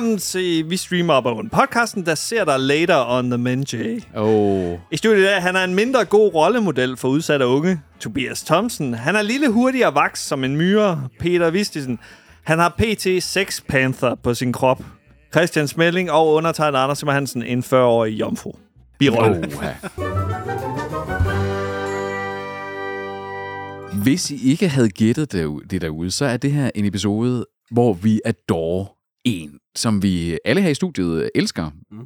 Velkommen til Vi Streamer Op Oven, podcasten, der ser dig later on the men, Jay. Oh. I studiet dag, han er en mindre god rollemodel for udsatte unge. Tobias Thomsen, han er lille hurtig og vaks som en myre. Peter Vistisen, han har PT Sex Panther på sin krop. Christian Smelling og undertegnet Anders Simmer Hansen, en 40-årig jomfru. Birolle. Hvis I ikke havde gættet det, derude, så er det her en episode, hvor vi adore en, som vi alle her i studiet elsker. Mm.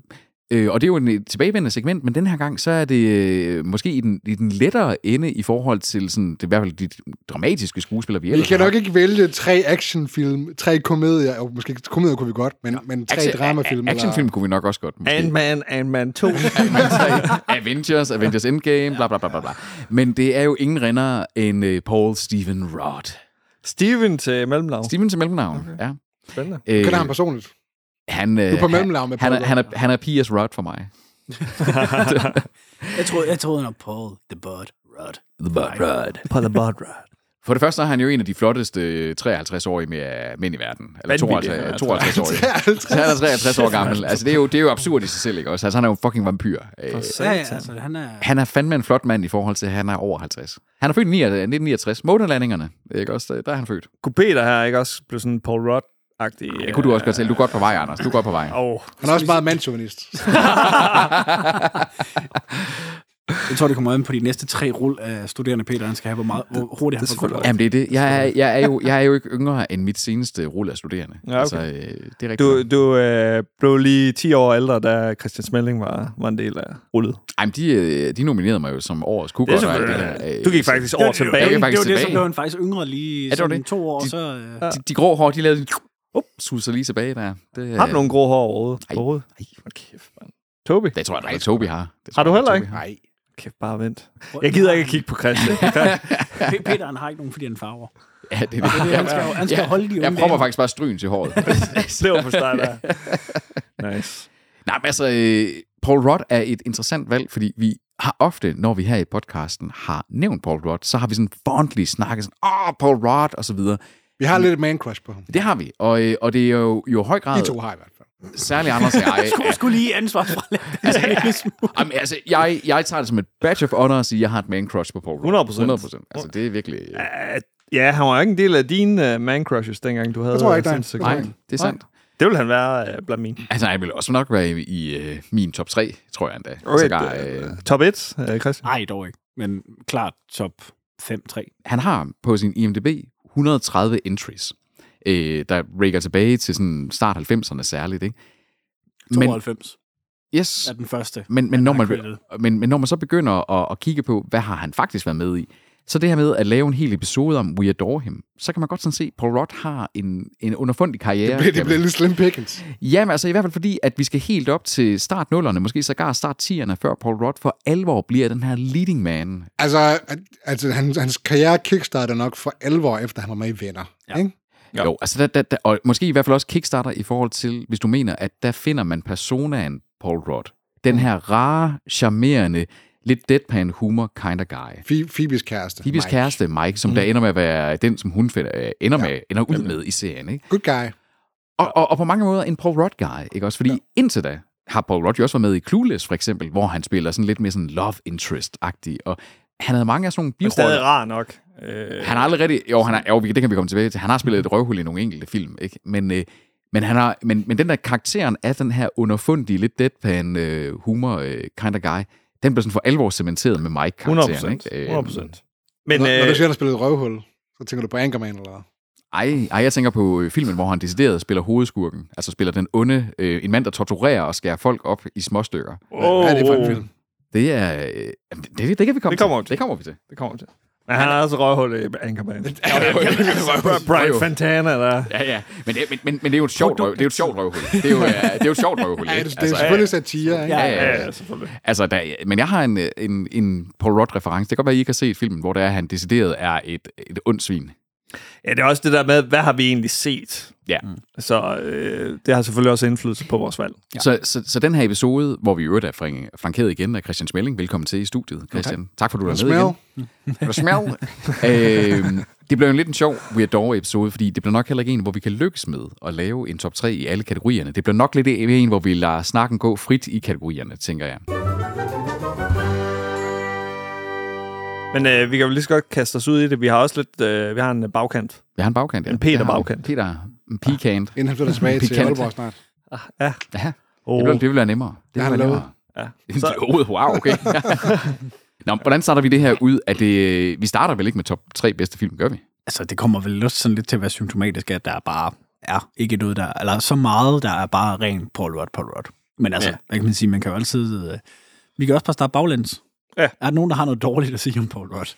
Øh, og det er jo en tilbagevendende segment, men den her gang, så er det øh, måske i den, i den lettere ende i forhold til sådan, det er i hvert fald de dramatiske skuespillere, vi Vi ellers kan har. nok ikke vælge tre actionfilm, tre komedier, og måske komedier kunne vi godt, men, men tre Action- dramafilm. a- Actionfilm kunne vi nok også godt. Måske. Ant-Man, Ant-Man 2. Avengers, Avengers Endgame, bla bla bla bla bla. Men det er jo ingen renner end uh, Paul Stephen Roth. Steven til mellemnavn. Steven til mellemnavn, okay. ja. Spændende. Øh, Kender ham personligt? han, øh, Du er på han- mellemnavn med han, Paul er, han, er, han er P.S. Rod for mig. Jeg troede, jeg troede, han var Paul the Bud Rod. The Bud Rod. På The Bud For det første er han jo en af de flotteste 53-årige med, mænd i verden. Eller Vanvittig, 52, ja, 52-årige. 53. Så han er 53 år gammel. Altså, det er jo, det er jo absurd i sig selv, ikke også? Altså, han er jo en fucking vampyr. Øh, Ja, ja, altså, han er... han er fandme en flot mand i forhold til, at han er over 50. Han er født i 9 1969. Månelandingerne, ikke også? Der er han født. Kunne Peter her ikke også blive sådan Paul Rudd-agtig? Det kunne du også godt tælle. Du er godt på vej, Anders. Du er godt på vej. Oh, Han er også meget mandsjuvenist. Jeg tror, det kommer an på de næste tre rull af studerende Peter, han skal have, hvor, meget, hvor hurtigt han får Jamen, det er det. Jeg er, jeg, er jo, jeg er jo ikke yngre end mit seneste rulle af studerende. Ja, okay. Altså, øh, det er rigtigt. Du, du øh, blev lige 10 år ældre, da Christian Smelling var, var en del af rullet. Ej, men de, øh, de nominerede mig jo som årets Det kukker. er selvfølgelig- Du gik faktisk år tilbage. Det var faktisk det, tilbage. blev han faktisk yngre lige det var sådan det. to år, De- så... Øh, De, de grå hår, de lavede up, suser lige tilbage der. Det, Har du nogle grå hår overhovedet? Ej. overhovedet? Ej, hvor kæft, mand. Tobi? Det tror jeg, at Tobi har. Det Har du heller ikke? Nej. Kæft, bare vent. Jeg gider ikke at kigge på Christian. Pe- Peter, han har ikke nogen, fordi han farver. Ja, det, det, Det er det, han skal, jo- han skal Ja, holde de Jeg prøver faktisk bare stryn til håret. det var for start der. Nice. Nej, men altså, øh, Paul Rudd er et interessant valg, fordi vi har ofte, når vi her i podcasten har nævnt Paul Rudd, så har vi sådan fondly snakket sådan, åh, oh, Paul Rudd, og så videre. Vi har lidt et man crush på ham. Det har vi, og, øh, og det er jo, jo i høj grad, De to har i hvert fald. særligt Anders og jeg, Skulle, skulle lige ansvarsfralægge det en lille smule. Jamen, altså, jeg, jeg tager det som et badge of honor at sige, at jeg har et man crush på Paul Rudd. 100%. 100 Altså, det er virkelig... Øh, Uh, ja, han var ikke en del af dine uh, man crushes, dengang du havde... Det tror jeg ikke, nej. det er sandt. Det vil han være uh, blandt mine. Altså, han vil også nok være i, i øh, min top 3, tror jeg endda. Okay, Sågar, øh, øh, top 1, uh, Christian. Nej, dog ikke. Men klart top 5-3. han har på sin IMDb 130 entries, øh, der rækker tilbage til sådan start 90'erne særligt, ikke? Men, 92 yes, er den første. men, men, når man, men, men når man så begynder at, at kigge på, hvad har han faktisk været med i, så det her med at lave en hel episode om We Adore Him, så kan man godt sådan se, at Paul Rudd har en, en underfundig karriere. Det bliver, det bliver lidt slim. Jamen altså i hvert fald fordi, at vi skal helt op til start nullerne, måske sågar start 10'erne, før Paul Rudd for alvor bliver den her leading man. Altså, altså han, hans karriere kickstarter nok for alvor, efter han var med i Venner. Ja. Ikke? Jo, jo altså der, der, der, og måske i hvert fald også Kickstarter i forhold til, hvis du mener, at der finder man personaen Paul Rudd. Den her rare, charmerende, lidt deadpan humor kind of guy. Phoe- Phoebes kæreste. Phoebes Mike. kæreste, Mike, som mm. der ender med at være den, som hun finder, øh, ender, med, ender ud med i serien. Ikke? Good guy. Og, og, og på mange måder en Paul Rudd guy, ikke også? Fordi ja. indtil da har Paul Rudd jo også været med i Clueless, for eksempel, hvor han spiller sådan lidt mere sådan love interest-agtig, og han havde mange af sådan nogle Men stadig biroller. rar nok. Uh, Han har aldrig rigtig... Jo, han har, jo, vi- det kan vi komme tilbage til. Han har spillet et røvhul i nogle enkelte film, ikke? Men, øh, men, han har, men, men den der karakteren af den her underfundige, lidt deadpan øh, humor øh, kind of guy, den blev sådan for alvor cementeret med 100 Mike-karakteren, ikke? Øh, 100 procent. Men Når, når du øh, siger, at han spillede et røvhul, så tænker du på Anchorman, eller? Ej, ej, jeg tænker på øh, filmen, hvor han decideret spiller hovedskurken. Altså spiller den onde, øh, en mand, der torturerer og skærer folk op i små stykker. oh, Hvad er det for en film? Det er... Øh, jamen, det, det kan vi komme Det kommer vi til. til. Det kommer vi til. Det kommer vi til. Men han har også røvhul i Anchorman. Brian. Fantana der. Ja, ja. Men det, men, men, men det er jo et sjovt, røv, det er jo et sjovt røvhul. Det er jo, det er jo et sjovt røvhul. Ja, det, det er selvfølgelig satire, ikke? Ja, ja, Ja, ja. ja, selvfølgelig. Altså, der, men jeg har en, en, en Paul Rudd-reference. Det kan godt være, at I ikke har set filmen, hvor det er, at han decideret er et, et ondt svin. Ja, det er også det der med, hvad har vi egentlig set? Ja. Så øh, det har selvfølgelig også indflydelse på vores valg. Ja. Så, så, så den her episode, hvor vi i øvrigt er flankeret igen af Christian Smelling. Velkommen til i studiet, Christian. Okay. Tak for, at du er med igen. Smell? øh, det blev en lidt en sjov Weird-episode, fordi det bliver nok heller ikke en, hvor vi kan lykkes med at lave en top 3 i alle kategorierne. Det bliver nok lidt en, hvor vi lader snakken gå frit i kategorierne, tænker jeg. Men øh, vi kan jo lige så godt kaste os ud i det. Vi har også lidt, øh, vi har en bagkant. Vi har en bagkant, ja. En Peter Det har vi. bagkant. Peter, en pekant. Inden han flytter tilbage til Pikant. Aalborg snart. Ja. Ja, Oh. det vil, det vil være nemmere. Det Det har han lovet. Ja. Så... Lovet, wow, okay. Nå, hvordan starter vi det her ud? Er det, vi starter vel ikke med top 3 bedste film, gør vi? Altså, det kommer vel også sådan lidt til at være symptomatisk, at der bare er ikke noget, der... Eller så meget, der er bare ren Paul Rudd, Paul Rudd. Men altså, ja. hvad kan man sige, man kan jo altid... Øh, vi kan også bare starte baglæns. Ja. Er der nogen, der har noget dårligt at sige om Paul Rudd?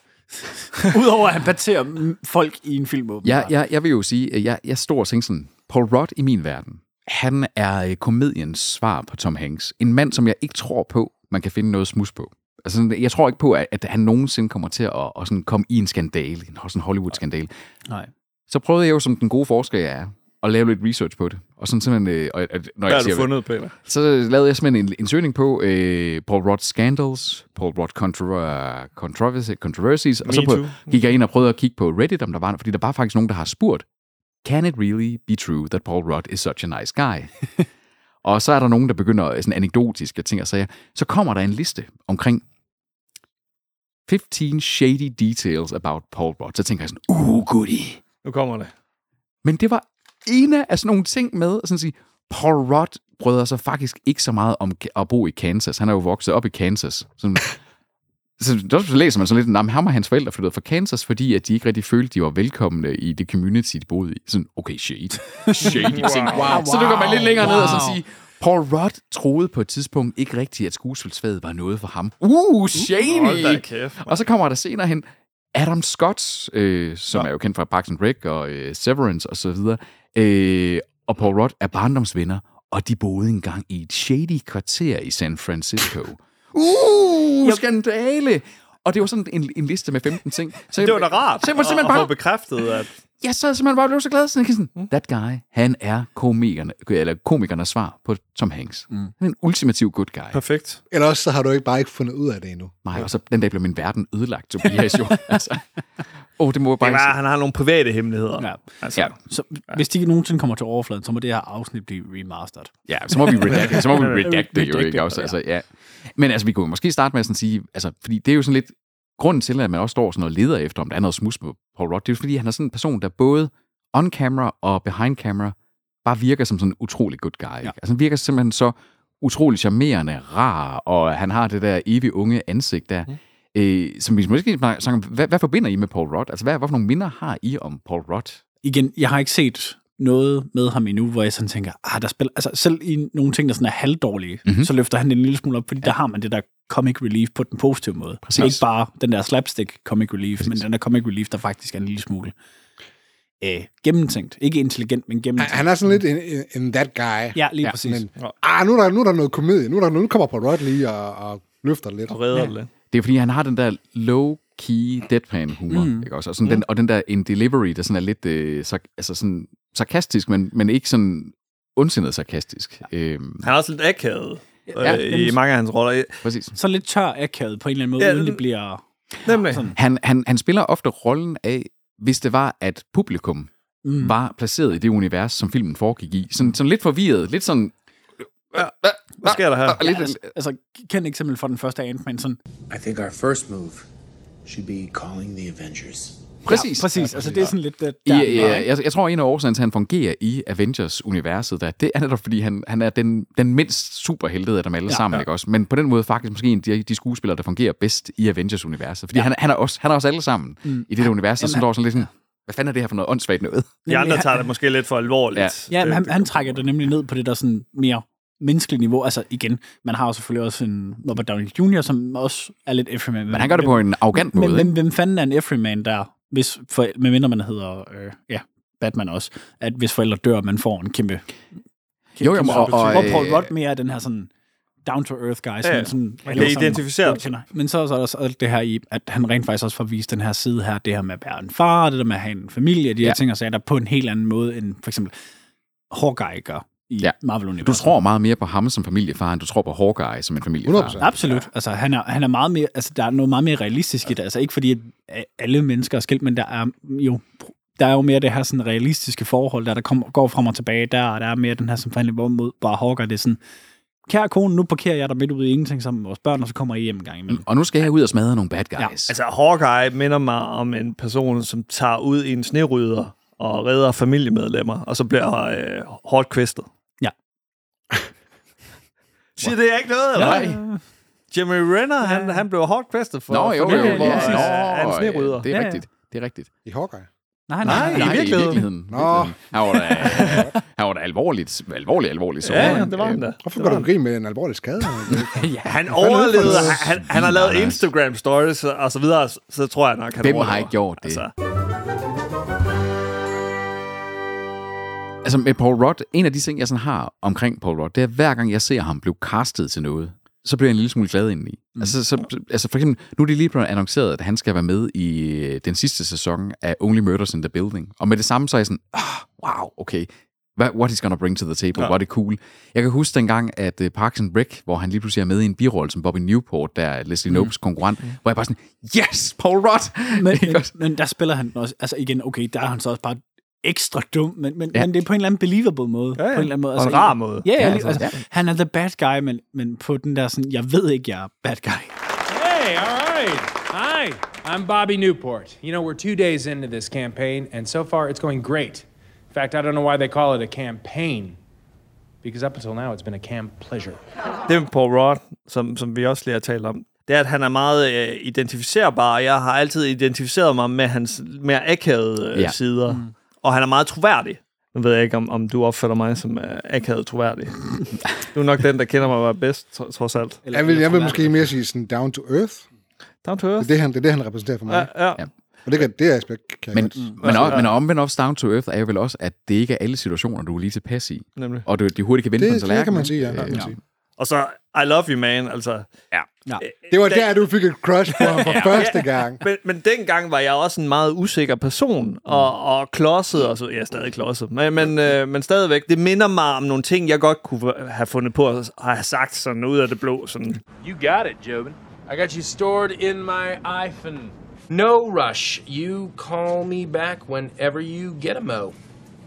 Udover at han baterer folk i en film, Jeg, åbenbart. jeg, jeg vil jo sige, at jeg, jeg står og tænker sådan, Paul Rudd i min verden, han er øh, komediens svar på Tom Hanks. En mand, som jeg ikke tror på, man kan finde noget smus på. Altså, sådan, jeg tror ikke på, at, at han nogensinde kommer til at, at sådan komme i en skandale, en sådan Hollywood-skandale. Nej. Så prøvede jeg jo, som den gode forsker jeg er, at lave lidt research på det. Og sådan simpelthen, øh, og, og, når hvad jeg har du siger, fundet, Peter? så lavede jeg simpelthen en, en søgning på øh, Paul Rudd scandals, Paul Rudd controver, controversy, controversies, og Me så på, too. gik jeg ind og prøvede at kigge på Reddit, om der var, fordi der var faktisk nogen, der har spurgt, can it really be true that Paul Rudd is such a nice guy? og så er der nogen, der begynder sådan anekdotiske ting og sager. Så kommer der en liste omkring 15 shady details about Paul Rudd. Så tænker jeg sådan, uh, goodie. Nu kommer det. Men det var en af sådan nogle ting med, at sådan sige, Paul Rudd bryder sig faktisk ikke så meget om at bo i Kansas. Han er jo vokset op i Kansas. Sådan, så, så læser man sådan lidt, at ham og hans forældre flyttede fra Kansas, fordi at de ikke rigtig følte, de var velkomne i det community, de boede i. Sådan, okay, shade. Shady ting. Wow, Så dykker man lidt længere ned og så wow. siger, Paul Rudd troede på et tidspunkt ikke rigtigt, at skuespilsfaget var noget for ham. Uh, shady! Hold da kæft, Og så kommer der senere hen Adam Scott, øh, som ja. er jo kendt fra Parks and Rec og øh, Severance og så videre, øh, og Paul Rudd er barndomsvenner, og de boede engang i et shady kvarter i San Francisco. Uh, skandale! Og det var sådan en, en liste med 15 ting. Så Det var da rart Så jeg var at, simpelthen at bare, bekræftet, at jeg så simpelthen bare blev så glad, sådan, jeg sådan, that guy, han er komikerne, eller komikernes svar på Tom Hanks. Mm. Han er en ultimativ good guy. perfekt. Eller også så har du ikke bare ikke fundet ud af det endnu. Nej, og så den dag blev min verden ødelagt, Tobias jo. altså. Oh, det må jeg bare Det var, han har nogle private hemmeligheder. Ja. Altså, Ja. Så hvis de nogensinde kommer til overfladen, så må det her afsnit blive remastered. Ja, så må vi redacte, så må vi redacte det jo ikke også. ja. Altså, ja. Men altså, vi kunne måske starte med at sådan sige, altså, fordi det er jo sådan lidt, grunden til, at man også står sådan og leder efter, om der er noget smus på Paul Rudd, det er fordi, han er sådan en person, der både on camera og behind camera bare virker som sådan en utrolig good guy. Ja. Altså, han virker simpelthen så utrolig charmerende, rar, og han har det der evige unge ansigt der. Mm. Øh, som vi måske snakker, hvad, hvad forbinder I med Paul Rudd? Altså, hvad, hvad for nogle minder har I om Paul Rudd? Igen, jeg har ikke set noget med ham endnu, hvor jeg sådan tænker, ah, der spiller, altså selv i nogle ting, der sådan er halvdårlige, Mhm. mm-hmm. så løfter han en lille smule op, fordi ja. der har man det der comic relief på den positive måde. Præcis. Ikke bare den der slapstick comic relief, Præcis. men den der comic relief, der faktisk er en lille smule øh, gennemtænkt. Ikke intelligent, men gennemtænkt. Han er sådan lidt en, en, that guy. Ja, lige Ja, ja, præcis. Men, ah, nu er, der, nu er der noget komedie. Nu, er der, nu kommer på Rod lige og, og løfter lidt. og redder det lidt. Det er fordi, han har den der low-key deadpan humor, mm. ikke også? Og, sådan mm. den, og den der en delivery, der sådan er lidt øh, sar, altså sådan, sarkastisk, men, men ikke sådan ondsindet sarkastisk. Øhm, Han er også lidt akavet Ja, øh, i mange af hans roller. præcis. Så lidt tør akavet på en eller anden måde, Ja, ja, uden det- bliver... Nemlig. Sådan. Han, han, han spiller ofte rollen af, hvis det var, at publikum Mm. var placeret i det univers, som filmen foregik i. Sådan, sådan lidt forvirret, lidt sådan... Hvad sker der her? Lidt, Altså, altså, kendt eksempel fra den første Ant-Man, sådan... I think our first move should be calling the Avengers. Præcis. Ja, præcis. Altså, det er sådan lidt... Der, I, der, ja, jeg, jeg tror, en af årsagen til, at han fungerer i Avengers-universet, der, det er netop, fordi han, han er den, den mindst superheltede af dem alle ja, sammen, ja. ikke også? Men på den måde faktisk måske en af de, de skuespillere, der fungerer bedst i Avengers-universet. Fordi ja. han, han, er også, han er også alle sammen mm. i det der univers, der Jamen, står sådan lidt sådan, hvad fanden er det her for noget åndssvagt noget? De andre tager det måske lidt for alvorligt. Ja, men han, han trækker det nemlig ned på det der sådan mere menneskelige niveau. Altså igen, man har jo selvfølgelig også en Robert Downey Jr., som også er lidt everyman. Men han gør det på en arrogant men, måde. men, hvem fanden er en everyman der, hvis for, medmindre man hedder, øh, ja, Batman også, at hvis forældre dør, man får en kæmpe... Jo, jo, og- og, hvor Paul øh, Rudd mere er den her sådan down-to-earth guys. Ja, ja. men sådan, Man kan identificere kender. Men så er der også alt det her i, at han rent faktisk også får vist den her side her, det her med at være en far, det der med at have en familie, de her Ja. ting og sager, der på en helt anden måde, end for eksempel Hawkeye gør i Ja. ja. Marvel-universet. Du tror meget mere på ham som familiefar, end du tror på Hawkeye som en familiefar. 100%. Absolut. Altså, han er, han er meget mere, altså, der er noget meget mere realistisk i det. Altså, ikke fordi at alle mennesker er skilt, men der er jo der er jo mere det her sådan realistiske forhold, der, der kommer, går frem og tilbage der, og der er mere den her som forhandling, hvorimod bare Hawkeye, det er sådan, kære kone, nu parkerer jeg dig midt ude i ingenting sammen med vores børn, og så kommer I hjem en gang imellem. Og nu skal jeg ud og smadre nogle bad guys. Ja, Altså, Hawkeye minder mig om en person, som tager ud i en snerydder og redder familiemedlemmer, og så bliver øh, hårdt kvæstet. Ja. Siger det ikke noget, eller Nej. Jimmy Renner, han, han blev hårdt kvæstet for, Nå, jo, for jo, det, jo, ja, nå, han snerydder. det er Ja, ja. rigtigt. Det er rigtigt. I Hawkeye. Nej, Nej, nej, nej. i virkeligheden. virkeligheden. Nå. Han var da, han var da alvorligt, alvorligt, alvorligt så. Ja, ja, det var han da. Hvorfor går du grin med en alvorlig skade? Han overlevede, noget? han, han har lavet Instagram stories og så videre, så, så tror jeg nok, han Hvem har ikke gjort det? Altså, Altså med Paul Rudd, en af de ting, jeg sådan har omkring Paul Rudd, det er, hver gang jeg ser ham blive castet til noget, så bliver jeg en lille smule glad indeni. Mm. Altså, så, altså for eksempel, nu er det lige blevet annonceret, at han skal være med i øh, den sidste sæson af Only Murders in the Building. Og med det samme, så er jeg sådan, ah, wow, okay. What, what he's gonna bring to the table, ja. hvor er det cool. Jeg kan huske dengang, at uh, Parks and Rec, hvor han lige pludselig er med i en birolle som Bobby Newport, der er Leslie mm. Nopes konkurrent, mm. hvor jeg bare sådan, yes, Paul Rudd! Men, men, men der spiller han også, altså igen, okay, der er han så også bare ekstra dum, men, men, Ja. ja. men det er på en eller anden believable måde. Ja, ja. På en eller anden måde. Og en rar måde. Ja, ja, Ja, altså, altså, altså, han er the bad guy, men, men på den der sådan, jeg ved ikke, jeg er bad guy. Hey, all right. Hi, I'm Bobby Newport. You know, we're two days into this campaign, and so far it's going great. In fact, I don't know why they call it a campaign, because up until now it's been a camp pleasure. det med Paul Rudd, som, som vi også lige har talt om, det er, at han er meget øh, identificerbar, og jeg har altid identificeret mig med hans mere akavede øh, Ja. ja. sider. Mm. Og han er meget troværdig. Nu ved jeg ikke, om, om du opfatter mig som øh, akavet troværdig. du er nok den, der kender mig bedst, tro- trods alt. Eller, Jeg vil, jeg vil måske mere sige sådan down to earth. Down to Det earth. er det, han, det, er det, han repræsenterer for mig. Ja, ja. Ja. Og det, kan, det aspekt kan jeg Men, men, og, men omvendt også down to earth er jo vel også, at det ikke er alle situationer, du er lige tilpas i. Nemlig. Og du, de hurtigt kan vende på en Det, tallerken. det kan man sige, ja. Det, kan man sige. Og så, I love you, man. Altså, Ja. Ja. det var der, du fik et crush på ham for første gang. Men, men dengang var jeg også en meget usikker person, og, og klodset, og så, ja, stadig klodset, men, men, øh, men stadigvæk, det minder mig om nogle ting, jeg godt kunne have fundet på at have sagt sådan ud af det blå. Sådan. You got it, Jobin. I got you stored in my iPhone. No rush. You call me back whenever you get a mo.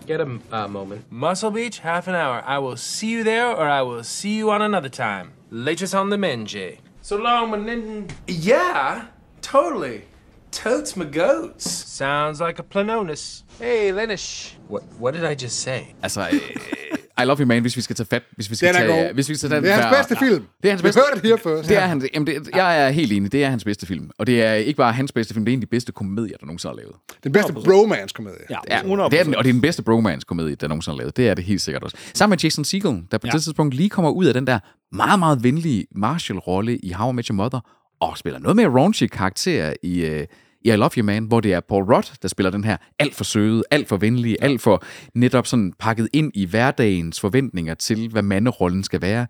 Get a uh, moment. Muscle Beach, half an hour. I will see you there, or I will see you on another time. Latest on the menge. So long, my nin. Yeah, totally. Totes my goats. Sounds like a planonis. Hey, Lenish. What? What did I just say? Altså, øh, I Love You Man, hvis vi skal tage fat. Hvis vi skal Den er tage, god. hvis vi skal tage Det er den hans før- bedste film. Det er hans Vi bedste. hørte det her først. Det er hans, jamen det, jeg er helt enig, det er hans bedste film. Og det er ikke bare hans bedste film, det er en af de bedste komedier, der nogensinde er lavet. Den bedste bromance-komedie. Ja. Ja, 100%. det er den, og det er den bedste bromance-komedie, der nogensinde er lavet. Det er det helt sikkert også. Sammen med Jason Segel, der på ja. det tidspunkt lige kommer ud af den der meget, meget venlige Marshall-rolle i How I Met Your Mother, og spiller noget mere raunchy karakter i, uh, i I Love You Man, hvor det er Paul Rudd, der spiller den her alt for søde, alt for venlige, alt for netop sådan pakket ind i hverdagens forventninger til, hvad manderollen skal være.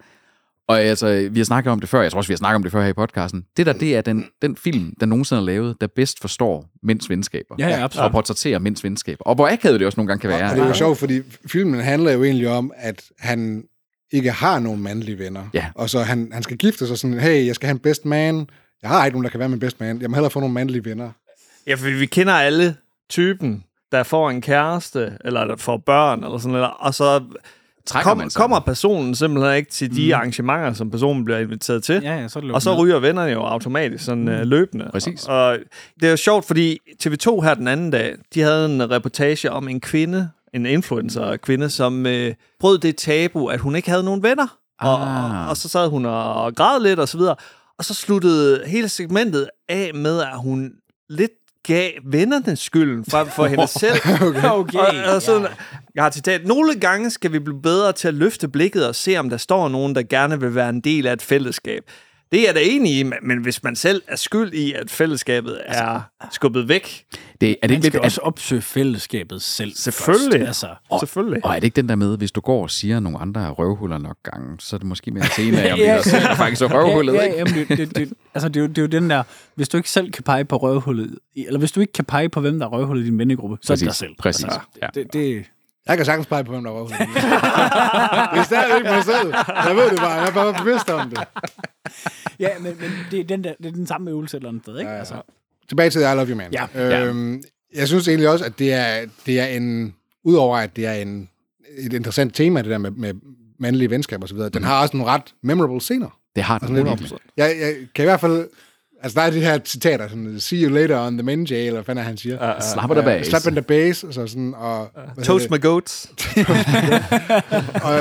Og altså, vi har snakket om det før, jeg tror også, vi har snakket om det før her i podcasten. Det der, det er den, den film, der nogensinde er lavet, der bedst forstår mænds venskaber. Ja, ja, absolut. Og portrætterer mænds venskaber. Og hvor akavet det også nogle gange kan være. Og det er jo sjovt, fordi filmen handler jo egentlig om, at han ikke har nogen mandlige venner. Ja. Og så han, han skal gifte sig sådan, hey, jeg skal have en best man. Jeg har ikke nogen, der kan være min best man. Jeg må hellere få nogle mandlige venner. Ja, for vi kender alle typen, der får en kæreste, eller der får børn, eller sådan noget, og så Trækker kom, kommer personen simpelthen ikke til de mm. arrangementer, som personen bliver inviteret til. Ja, ja, så Og så ryger vennerne jo automatisk sådan mm. løbende. Præcis. Og, og det er jo sjovt, fordi TV2 her den anden dag, de havde en reportage om en kvinde, en influencer-kvinde, som øh, brød det tabu, at hun ikke havde nogen venner. Og, Ah. og, og så sad hun og græd lidt og så videre. Og så sluttede hele segmentet af med, at hun lidt gav vennerne skylden frem for hende selv. Okay. okay. Og, og sådan, jeg har citat. Nogle gange skal vi blive bedre til at løfte blikket og se, om der står nogen, der gerne vil være en del af et fællesskab. Det er jeg da enig i, men- men hvis man selv er skyld i, at fællesskabet er skubbet væk, Det, er det Man ikke skal lidt, også opsøge fællesskabet selv. Selvfølgelig. Først. Altså, og, Selvfølgelig. Og er det ikke den der med, hvis du går og siger, at nogle andre er røvhuller nok gange, så er det måske mere en scene af, om er dig selv, der faktisk er røvhullet, ja, ja, jamen, det, det, det, altså, det, er jo, det er jo den der, hvis du ikke selv kan pege på røvhullet, eller hvis du ikke kan pege på, hvem der er røvhullet i din vennegruppe, så er det dig selv. præcis, Altså, ja. det, det, Jeg kan sagtens pege på, hvem der var røvhullet. det er stadig ikke mig selv. Jeg ved det bare. Jeg er bare bevidst om det. ja, men, men det, er den der, det er den samme øvelse et eller andet sted, ikke? Ja, ja. Altså, Tilbage til I Love You Man. Ja. Øhm, jeg synes egentlig også, at det er, det er en... Udover at det er en, et interessant tema, det der med, med mandlige venskaber osv., den har også nogle ret memorable scener. Det har den virkelig. Jeg, jeg kan i hvert fald... Altså, der er de her citater, sådan, see you later on the men jail, eller hvad fanden er, han siger. Uh, Slap the base. Slap in the base, og så sådan, og... hvad Toast my goats. og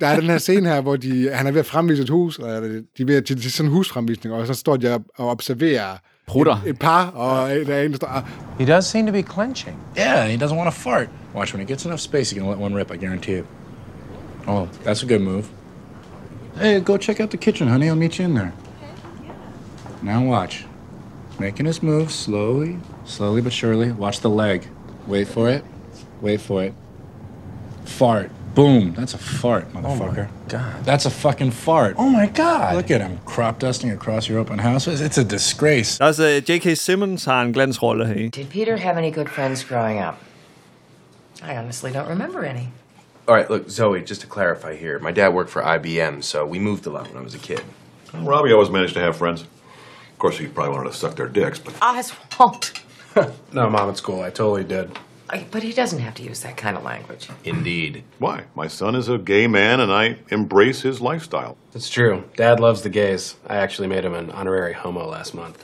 der er den her scene her, hvor de, han er ved at fremvise et hus, og de er ved at til, sådan en husfremvisning, og så står de og, og observerer Prutter. et, et par, og der er en, der står, ah, He does seem to be clenching. Yeah, he doesn't want to fart. Watch, when he gets enough space, he can let one rip, I guarantee you. Oh, that's a good move. Hey, go check out the kitchen, honey. I'll meet you in there. Now watch. Making his move slowly, slowly but surely. Watch the leg. Wait for it. Wait for it. Fart. Boom. That's a fart, motherfucker. God. That's a fucking fart. Oh my God. Look at him crop dusting across your open house. It's it's a disgrace. Der også uh, J.K. Simmons har en glansrolle her. Did Peter have any good friends growing up? I honestly don't remember any. All right, look, Zoe, just to clarify here, my dad worked for IBM, so we moved a lot when I was a kid. Robbie always managed to have friends. Of course, he probably wanted to suck their dicks, but Oswald. No, mom, it's cool. I totally did. I- But he doesn't have to use that kind of language. Indeed. why? My son is a gay man, and I embrace his lifestyle. That's true. Dad loves the gays. I actually made him an honorary homo last month.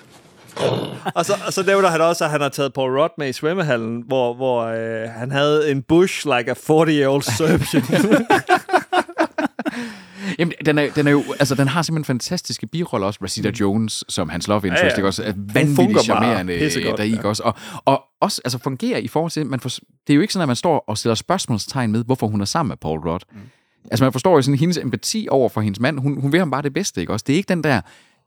Og så, og så nævner han også, at han har taget Paul Rudd med i svømmehallen, hvor, hvor øh, han havde en bush like a 40-year-old Serbian. Jamen, den, er, den, er jo, altså, den har simpelthen fantastiske biroller også. Rashida Jones, som hans love interest, Ja, ja, ja. også er vanvittigt charmerende pissegodt, der i, ja. også. Og, og også altså, fungerer i forhold til, man for, det er jo ikke sådan, at man står og stiller spørgsmålstegn med, hvorfor hun er sammen med Paul Rudd. Mm. Altså, man forstår jo sådan hendes empati over for hendes mand. Hun, hun vil ham bare det bedste, ikke også? Det er ikke den der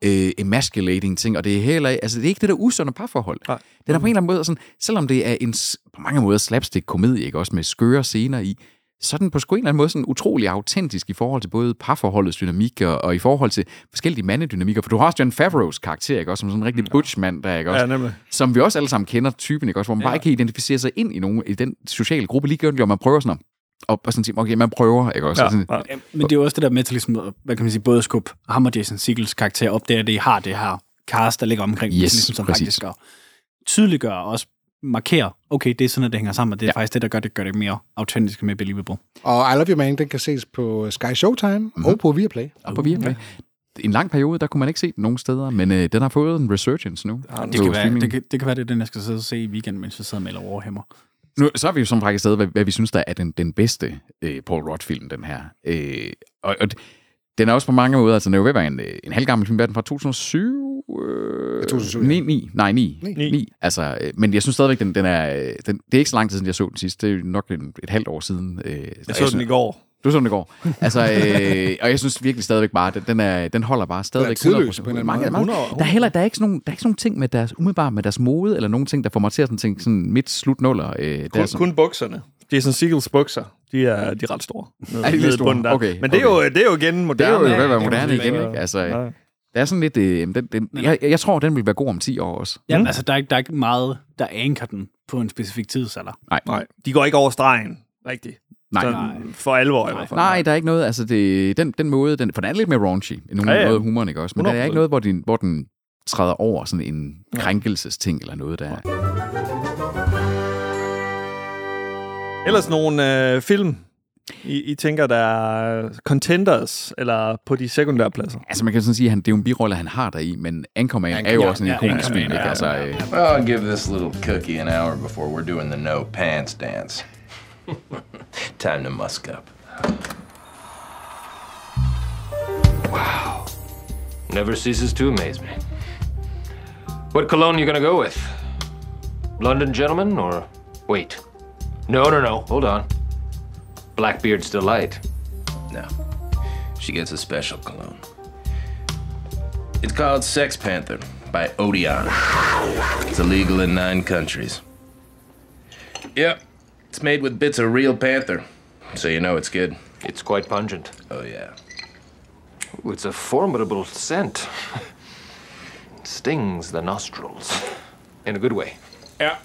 øh, emasculating ting, og det er heller ikke- altså, det er ikke det der usunde parforhold. Nej. Den er på en eller anden måde sådan, selvom det er en på mange måder slapstick-komedie, ikke også, med skøre scener i, så den på sgu en eller anden måde sådan utrolig autentisk i forhold til både parforholdets dynamik og, og i forhold til forskellige mandedynamikker. For du har også John Favreaus karakter, ikke også, som sådan en rigtig butch-mand, der, ikke også? Ja, nemlig. Som vi også alle sammen kender typen, ikke også, hvor man ja. bare ikke kan identificere sig ind i, nogen, i den sociale gruppe, ligegyldigt om man prøver sådan at, og, og sådan sige, okay, man prøver, ikke også? Ja, Sådan, ja. Ja, men det er jo også det der med til ligesom, at, hvad kan man sige, både skub ham og Jason Segels karakter op, det er, at de har det her cast, der ligger omkring, Yes, ligesom, som præcis. faktisk gør, tydeliggør og også markerer, okay, det er sådan, at det hænger sammen, og det er Ja. ja. faktisk det, der gør det, gør det mere autentisk og mere believable. og I Love You Man, den kan ses på Sky Showtime mm-hmm. og på Viaplay. og på Viaplay. En lang periode, der kunne man ikke se den nogen steder, men øh, den har fået en resurgence nu. Ja, Det kan, være, det, kan, det kan være, det er den, jeg skal sidde og se i weekenden, mens vi sidder og maler overhæmmer. Nu, så er vi jo som række sted, hvad, hvad vi synes, der er den, den bedste øh, Paul Rudd-film, den her. Øh, og, og den er også på mange måder, altså den er jo ved at være en, øh, en halvgammel film, hvad er den fra 2007? Øh, 2007, ja. 9, 9, nej, 9. 9. 9. Altså, øh, men jeg synes stadigvæk, den, den er, øh, den, det er ikke så lang tid siden, jeg så den sidst. Det er jo nok en, et halvt år siden. Øh, Jeg så den i går. Du så den i går. Altså, øh, og jeg synes virkelig stadigvæk bare, den, den, er, den holder bare stadigvæk tidløs 100%. på en mange, mange, 100, der, er heller, der, er ikke sådan nogle, der er ikke sådan nogle ting med deres, umiddelbart med deres mode, eller nogle ting, der får mig til at sådan tænke sådan midt slut nuller. Øh, det er Kun, sådan, kun bukserne. Jason Segels bukser, de er, de er ret store. Nede, Er de lidt store? bunden der. Okay, Men det er, okay. jo, det er jo igen det er moderne. jo man moderne igen, ikke? Altså, Ja. Der er sådan lidt... Øh, den, den, jeg, jeg tror, den vil være god om 10 år også. Ja, mm. altså, der er, ikke, der er ikke meget, der anker den på en specifik tidsalder. Nej. Nej, de går ikke over stregen, rigtigt. Nej. Sådan, For alvor i hvert fald. Nej, der er ikke noget, altså det, den, den måde, den, for den er lidt mere raunchy, end nogen Ja, ja, måde humoren, ikke også? Men der er 100%. ikke noget, hvor den, hvor den træder over sådan en krænkelsesting eller noget der. Ellers nogle øh, film, I, I tænker, der er contenders, eller på de sekundære pladser. Altså man kan sådan sige, at han, det er jo en birolle, han har der i, men Anchorman, Anchorman er jo ja, også en ja, ikonisk Anchorman, film, ikke? ja, Altså, ja, øh, Well, I'll give this little cookie an hour before we're doing the no pants dance. Time to musk up. Wow. Never ceases to amaze me. What cologne are you gonna go with? London Gentleman or wait? No, no, no. Hold on. Blackbeard's Delight. No. She gets a special cologne. It's called Sex Panther by Odeon. It's illegal in nine countries. Yep. It's made with bits of real panther, so you know it's good. It's quite pungent. Oh, yeah. Ooh, it's a formidable scent. It stings the nostrils. In a good way. Yeah.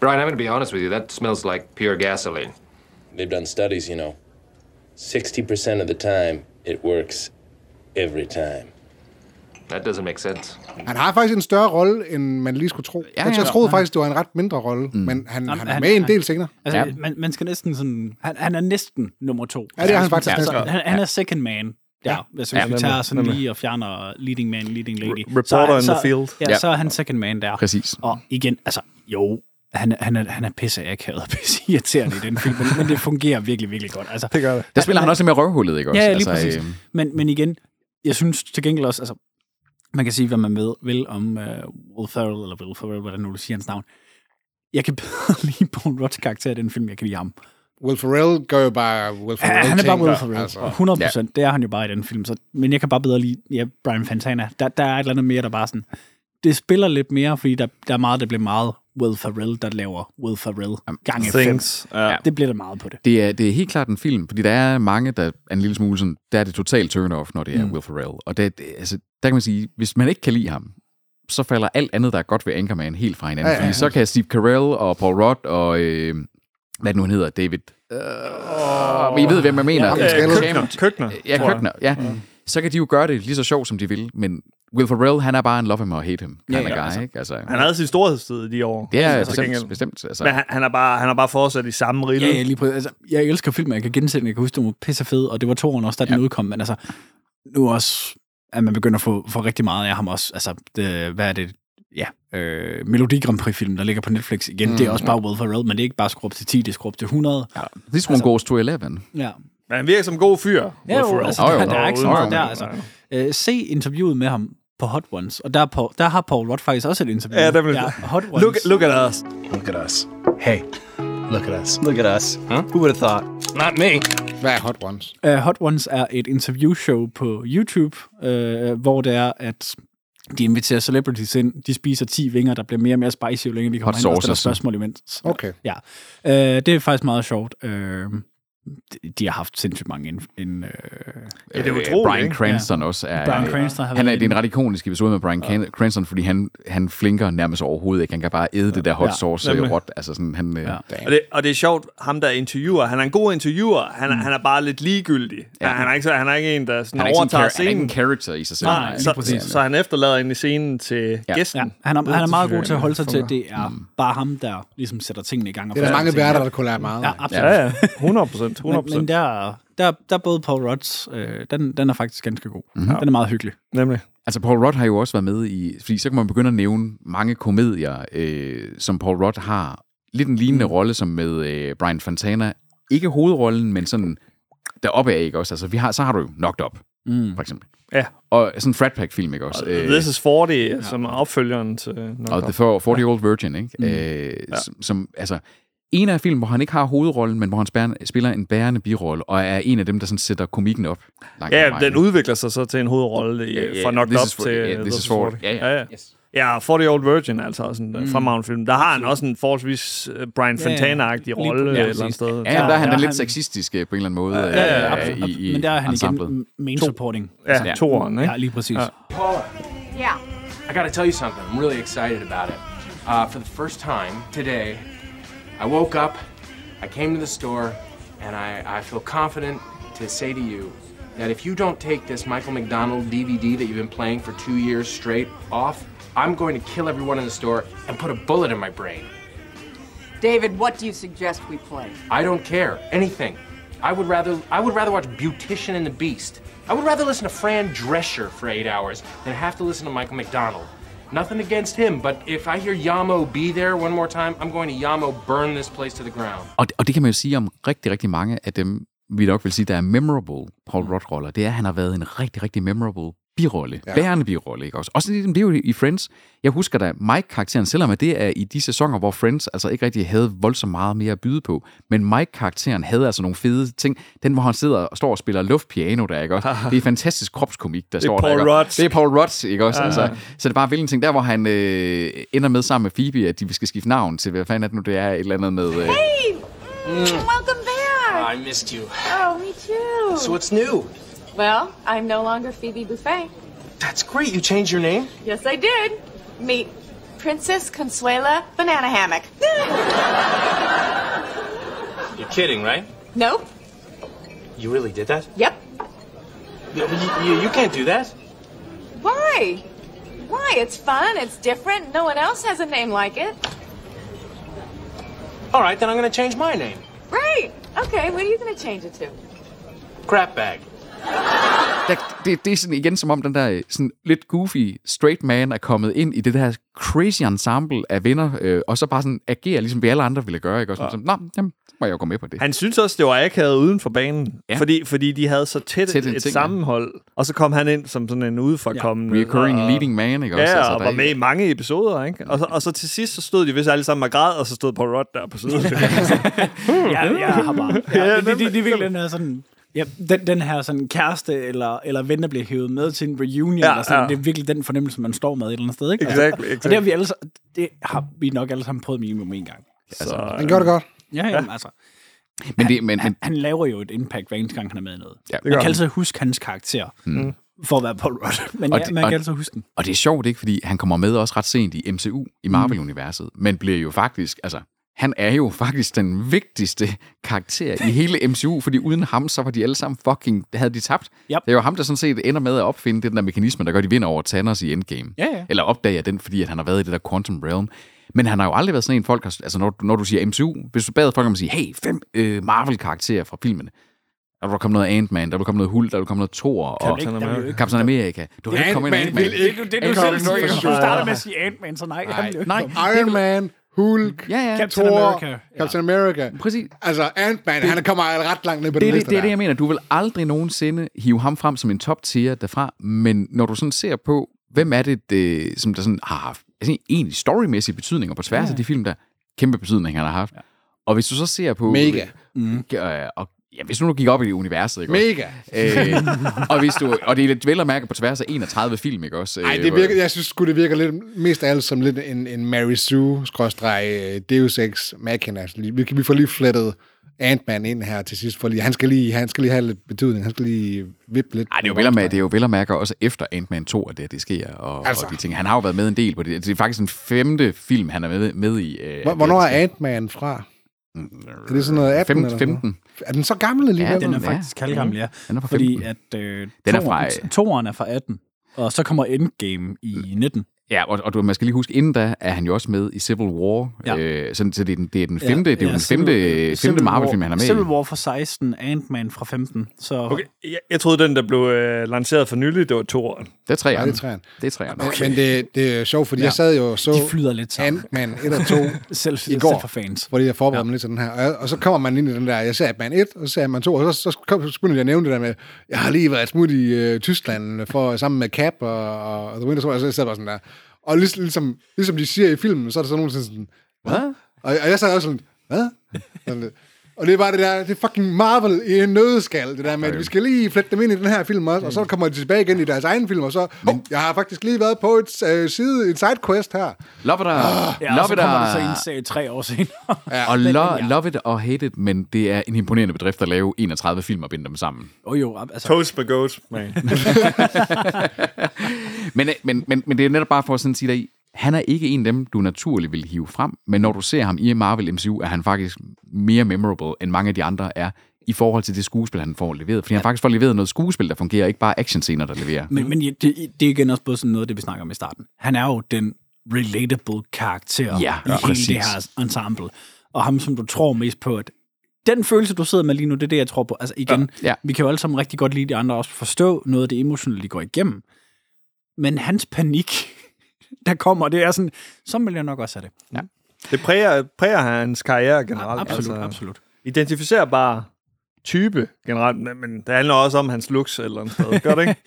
Brian, I'm going to be honest with you. That smells like pure gasoline. They've done studies, you know. 60% of the time, it works every time. That doesn't make sense. Han har faktisk en større rolle, end man lige skulle tro. Ja, jeg, jeg ja. troede faktisk, det var en ret mindre rolle, mm. men han, han er han- med en han- del senere. Altså, Ja. ja. man, man skal næsten sådan... Han, han er næsten nummer to. Ja, det er han faktisk Altså, næsten. han, han er second man. Ja, altså, hvis Ja, vi tager sådan lige og fjerner leading man, leading lady. Re- så er- reporter in så, the field. Ja, Ja. så er han second man der. Præcis. Og igen, altså, jo, han, er- han, er, han er pisse akavet og pisse irriterende i den film, men, men det fungerer virkelig, virkelig godt. Altså, Det gør det. Der spiller han også lidt med røvhullet, ikke også? Ja, ja, lige altså, præcis. øh, Men, men igen, jeg synes til gengæld også, altså, man kan sige, hvad man ved, vil om uh, Will Ferrell, eller Will Ferrell, hvordan nu du siger hans navn. Jeg kan bedre lide Paul Rudd's karakter i den film, jeg kan lide ham. Will Ferrell gør jo bare Will Ja, Ferrell han er bare Will Ferrell. altså. 100 procent. Det er han jo bare i den film. Så, men jeg kan bare bedre lide ja, Brian Fantana. Der, der er et eller andet mere, der bare sådan... Det spiller lidt mere, fordi der, der er meget, der bliver meget Will Ferrell, der laver Will Ferrell gang i fem. Things. Ja. Det bliver der meget på det. Det er, det er helt klart en film, fordi der er mange, der er en lille smule sådan, der er det totalt turn-off, når det er mm. Will Ferrell. Og det, det, altså, der kan man sige, hvis man ikke kan lide ham, så falder alt andet, der er godt ved Anchorman, helt fra hinanden. Ja, Ja, ja, fordi så kan Steve Carell og Paul Rudd og, øh, hvad nu han hedder, David... Øh, I ved, hvem jeg mener. Ja, Øh, Køkner. Cam- Køkner. Ja. Køkner, ja. Så kan de jo gøre det lige så sjovt, som de vil, men Will Ferrell, han er bare en love him or hate him Ja, ja, guy, altså. ikke? Altså, Han havde sin storhedstid i de år. det er Altså, bestemt, bestemt. Altså, Men han, han, er bare, han har bare fortsat i samme rille. Ja, ja, lige præcis. Altså, jeg elsker film, jeg kan gense den. Jeg kan huske, den var pisse fed, og det var toeren også, da den Ja. udkom. Men altså, nu også, at man begynder at få, få rigtig meget af ham også. Altså, det, hvad er det? Ja, øh, Melodi Grand Prix-film, der ligger på Netflix igen. Mm, det er også bare Will Ferrell, men det er ikke bare skruet op til 10, det er skruet op til 100. Ja, This one goes to 11. ja. Men han virker som en god fyr. Ja, jo, altså, Jo, der, der er ikke så meget der. Altså. Øh, se interviewet med ham på Hot Ones, og der, er Paul, der har Paul Rudd faktisk også et interview. Ja, det vil- Hot Ones. Look, look at us. Look at us. Hey, look at us. Look at us. Huh? Who would have thought? Not me. Hvad er Hot Ones? Uh, Hot Ones er et interviewshow på YouTube, uh, hvor det er, at de inviterer celebrities ind, de spiser 10 vinger, der bliver mere og mere spicy, jo længere de kommer Hot hen og stiller sauces. spørgsmål imens. Okay. Ja, uh, det er faktisk meget sjovt. Uh, de, har haft sindssygt mange ind, ind, uh, Ja, det er Øh, utroligt, Brian ikke? Cranston også er... Brian øh, Cranston har han er, det er en ret ikonisk episode med Brian ja. Cranston, fordi han, han flinker nærmest overhovedet ikke. Han kan bare æde det der hot Ja, sauce ja, råt. Altså sådan, han, ja. Ja. Og det, og det er sjovt, ham der interviewer, han er en god interviewer, han, mm. han er bare lidt ligegyldig. Ja. Han, er ikke, så, han er ikke en, der sådan Han er, ikke sådan, overtager en char- han er ikke scenen. en character i sig selv. Nej, så, så, så han efterlader ind i scenen til Ja. gæsten. Ja, han er, han er meget god til at holde sig til, at det er bare ham, der ligesom sætter tingene i gang. og Det er der mange værter, der kunne lære meget Ja, absolut. Ja, ja. 100 procent. 100 Men, men der, der, der er både Paul Rudds, øh, den, den er faktisk ganske god. Mhm. Mm-hmm. Den er meget hyggelig. Nemlig. Altså, Paul Rudd har jo også været med i... Fordi så kan man begynde at nævne mange komedier, øh, som Paul Rudd har. Lidt en lignende mm. rolle som med øh, Brian Fontana. Ikke hovedrollen, men sådan deroppe af, ikke også? Altså, vi har, så har du jo Knocked Up, Mm. for eksempel. Ja. Og sådan en Frat Pack-film, ikke også? Øh, This is 40, ja. som er opfølgeren til... Knocked og Up. The 40 Old Virgin, ikke? Mm. Øh, ja. som, som, altså, en af film, hvor han ikke har hovedrollen, men hvor han spiller en bærende birolle, og er en af dem, der sådan sætter komikken op. langt Ja, den udvikler sig så til en hovedrolle i, Ja, ja, fra Knocked This Up for- til ja, This is 40. Ja, ja. ja, ja. Yes. Ja, 40 Old Virgin altså også en mm. fremragende film. Der har han også en forholdsvis øh, Brian Ja, ja. Fontana-agtig Lige rolle på- et ja, eller andet sted. Ja, Ja, der er han der den er lidt han- sexistiske på en eller anden måde. Ja, ja, øh, absolut. i, i Men der er han ensemblet. igen main supporting. Ja, Ja. toeren, ikke? Ja, lige præcis. Ja. Paula, Yeah. I gotta tell you something. I'm really excited about it. Uh, for the first time today, I woke up, I came to the store, and I, I feel confident to say to you that if you don't take this Michael McDonald DVD that you've been playing for two years straight off, I'm going to kill everyone in the store and put a bullet in my brain. David, what do you suggest we play? I don't care. Anything. I would rather I would rather watch Beautician and the Beast. I would rather listen to Fran Drescher for eight hours than have to listen to Michael McDonald. Nothing against him, but if I hear Yamo be there one more time, I'm going to Yamo burn this place to the ground. Og, og det kan man jo sige om rigtig, rigtig mange af dem, vi nok vil sige, der er memorable Paul Rudd-roller. Det er, at han har været en rigtig, rigtig memorable birolle. Ja. Bærende birolle, ikke også? Også det er jo i Friends. Jeg husker da Mike-karakteren, selvom det er i de sæsoner, hvor Friends altså ikke rigtig havde voldsomt meget mere at byde på. Men Mike-karakteren havde altså nogle fede ting. Den, hvor han sidder og står og spiller luftpiano der, ikke også? Det er fantastisk kropskomik, der Det er står Paul der, ikke også? Rudd. Det er Paul Rudd, ikke også? Ja. Altså, så det er bare hvilken ting. Der, hvor han øh, ender med sammen med Phoebe, at de skal skifte navn til, hvad fanden er det nu, det er et eller andet med... Øh, Hey! Welcome back! I missed you. Oh, me too. So what's new? Well, I'm no longer Phoebe Buffet. That's great. You changed your name? Yes, I did. Meet Princess Consuela Banana Hammock. You're kidding, right? nope. You really did that? Yep. You, you, you can't do that. Why? Why? It's fun. It's different. No one else has a name like it. All right, then I'm going to change my name. Right. Okay, what are you going to change it to? Crap bag. Der, det, det er sådan igen som om den der øh, sådan lidt goofy straight man er kommet ind i det der crazy ensemble af venner, øh, og så bare sådan agerer, ligesom vi alle andre ville gøre, ikke? Og sådan, ja. Nå, jamen, så må jeg jo gå med på det. Han synes også, det var akavet uden for banen, Ja. ja. fordi, fordi de havde så tæt, Tæt et ting, ja. sammenhold, og så kom han ind som sådan en udefrakommende. Ja, recurring leading man, ikke Ja, også? altså, Altså, og der var med ikke- i mange episoder, ikke? Og så, og så til sidst, så stod de vist alle sammen og græd, og så stod Paul Rudd der på siden. Ja, jeg har bare... Ja, Ja, det, det, det er virkelig nemlig. den her sådan... Ja, den, den her sådan kæreste eller, eller ven, der bliver hævet med til en reunion, Ja, eller sådan, ja. det er virkelig den fornemmelse, man står med et eller andet sted, ikke? Exactly, Og exactly. det har vi alle, så- det har vi nok alle sammen prøvet minimum en gang. Så, Han gør det godt. Ja, ja, altså. Men det, men, Han, men, han laver jo et impact hver eneste gang, han er med i noget. Ja, man kan han. altid huske hans karakter, mm. for at være Paul Rudd. Men Og ja, det- man og- kan altid huske den. og det er sjovt, ikke? Fordi han kommer med også ret sent i MCU, i Marvel-universet, men bliver jo faktisk, altså, han er jo faktisk den vigtigste karakter i hele MCU, fordi uden ham, så var de alle sammen fucking, havde de tabt. Yep. Det er jo ham, der sådan set ender med at opfinde den der mekanisme, der gør, de vinder over Thanos i Endgame. Ja, ja. Eller opdager den, fordi at han har været i det der Quantum Realm. Men han har jo aldrig været sådan en folk, har, altså når, når du siger MCU, hvis du bad folk om at sige, hey, fem øh, Marvel-karakterer fra filmene, der vil komme noget Ant-Man, der vil komme noget Hulk, der vil komme noget Thor, og vil jo ikke Captain America. Du kan ikke komme ind i Ant-Man vil Det, det, du, siger, du, starter med at sige Ant-Man, så nej, han vil jo ikke Nej, komme. Iron Man, Hulk, Ja, ja. Captain Thor, America. Captain America. Præcis. Altså, Ant-Man, han kommer ret langt ned på Det den det, liste det, er det, jeg mener. Du vil aldrig nogensinde hive ham frem som en top tier derfra, men når du sådan ser på, hvem er det, det som der sådan har haft altså, egentlig storymæssige betydninger på tværs ja. af de film, der kæmpe betydning, han har haft. Ja. Og hvis du så ser på... Mega. Mm, øh, og, ja, hvis du nu gik op i universet, ikke Mega. Øh, og, hvis du, og det er lidt vel at mærke på tværs af 31 film, ikke også? Nej, Øh, det virker, jeg synes sgu, det virker lidt, mest af alt som lidt en, en Mary Sue, skråstreg, øh, Deus Ex Machina. Vi, vi får lige flettet Ant-Man ind her til sidst, for lige, han, skal lige, han skal lige have lidt betydning, han skal lige vippe lidt. Ej, det er jo vel at mærke, det er jo vel at mærke også efter Ant-Man 2, at det, det sker, og, altså. Og de ting. Han har jo været med en del på det. Det er faktisk den femte film, han er med, med i. Øh, Hvor- Hvornår er Ant-Man fra? Er det sådan noget 18 15, eller sådan 15. noget? Er den så gammel alligevel? Ja, den er Ja. faktisk halvgammel, ja. Den er fra Fordi 15. at øh, Den er fra, øh, toeren er fra 18, og så kommer Endgame i 19. Ja, og, og du, man skal lige huske, inden da er han jo også med i Civil War. Ja. Øh, sådan, så det er den, det er den femte, ja, det er jo den femte, Civil- femte Marvel-film, han er med Civil i. War fra 16, Ant-Man fra 15. Så Okay, jeg, jeg troede, den, der blev øh, lanceret for nylig, det var toeren. Det er tre Nej, det er træerne. Det er træerne. Okay. Men det, det er sjovt, fordi Ja. ja. jeg sad jo og så. Ant-Man 1 og 2 Selv, i selv går, for fans. fordi jeg forberedte ja. mig lidt til den her. Og, og så kommer man ind i den der, jeg ser Ant-Man 1, og så ser man 2, og så, så, kom, så begyndte jeg at nævne det der med, jeg har lige været smut i øh, Tyskland for, sammen med Cap og, og, og The Winter Soldier, og så sad jeg bare sådan der. Og ligesom, ligesom, ligesom de siger i filmen, så er der sådan nogen der sådan, hvad? Og, og jeg sad også sådan, hvad? Og det er bare det der, det er fucking Marvel i en nødskal, det der med, at vi skal lige flette dem ind i den her film også, og så kommer de tilbage igen i deres egen film, og så, oh, jeg har faktisk lige været på et øh, side, et sidequest her. Love it or, Ja, og love så it kommer det så en serie tre år senere. Ja. og Men- lo, ja. love it or hate it, men det er en imponerende bedrift at lave 31 film og binde dem sammen. Oh, jo, altså, Toast med goat, man. Men, øh, men, men, men det er netop bare for at sådan sige dig, han er ikke en af dem, du naturligt vil hive frem, men når du ser ham i Marvel MCU, er han faktisk mere memorable, end mange af de andre er, i forhold til det skuespil, han får leveret. Fordi han faktisk får leveret noget skuespil, der fungerer, ikke bare actionscener, der leverer. Men, men det, det er igen også både sådan noget, det vi snakker om i starten. Han er jo den relatable karakter Ja, i ja, hele præcis. det her ensemble. Og ham, som du tror mest på, at den følelse, du sidder med lige nu, det er det, jeg tror på. Altså igen, Ja. vi kan jo alle sammen rigtig godt lide de andre også forstå noget af det emotionelle, de går igennem. Men hans panik, der kommer, det er sådan, så vil jeg nok også have det. Ja, Det præger, præger hans karriere generelt. absolut, altså, absolut. Identificerbar type generelt, men, det handler også om hans looks eller sted. Gør det ikke?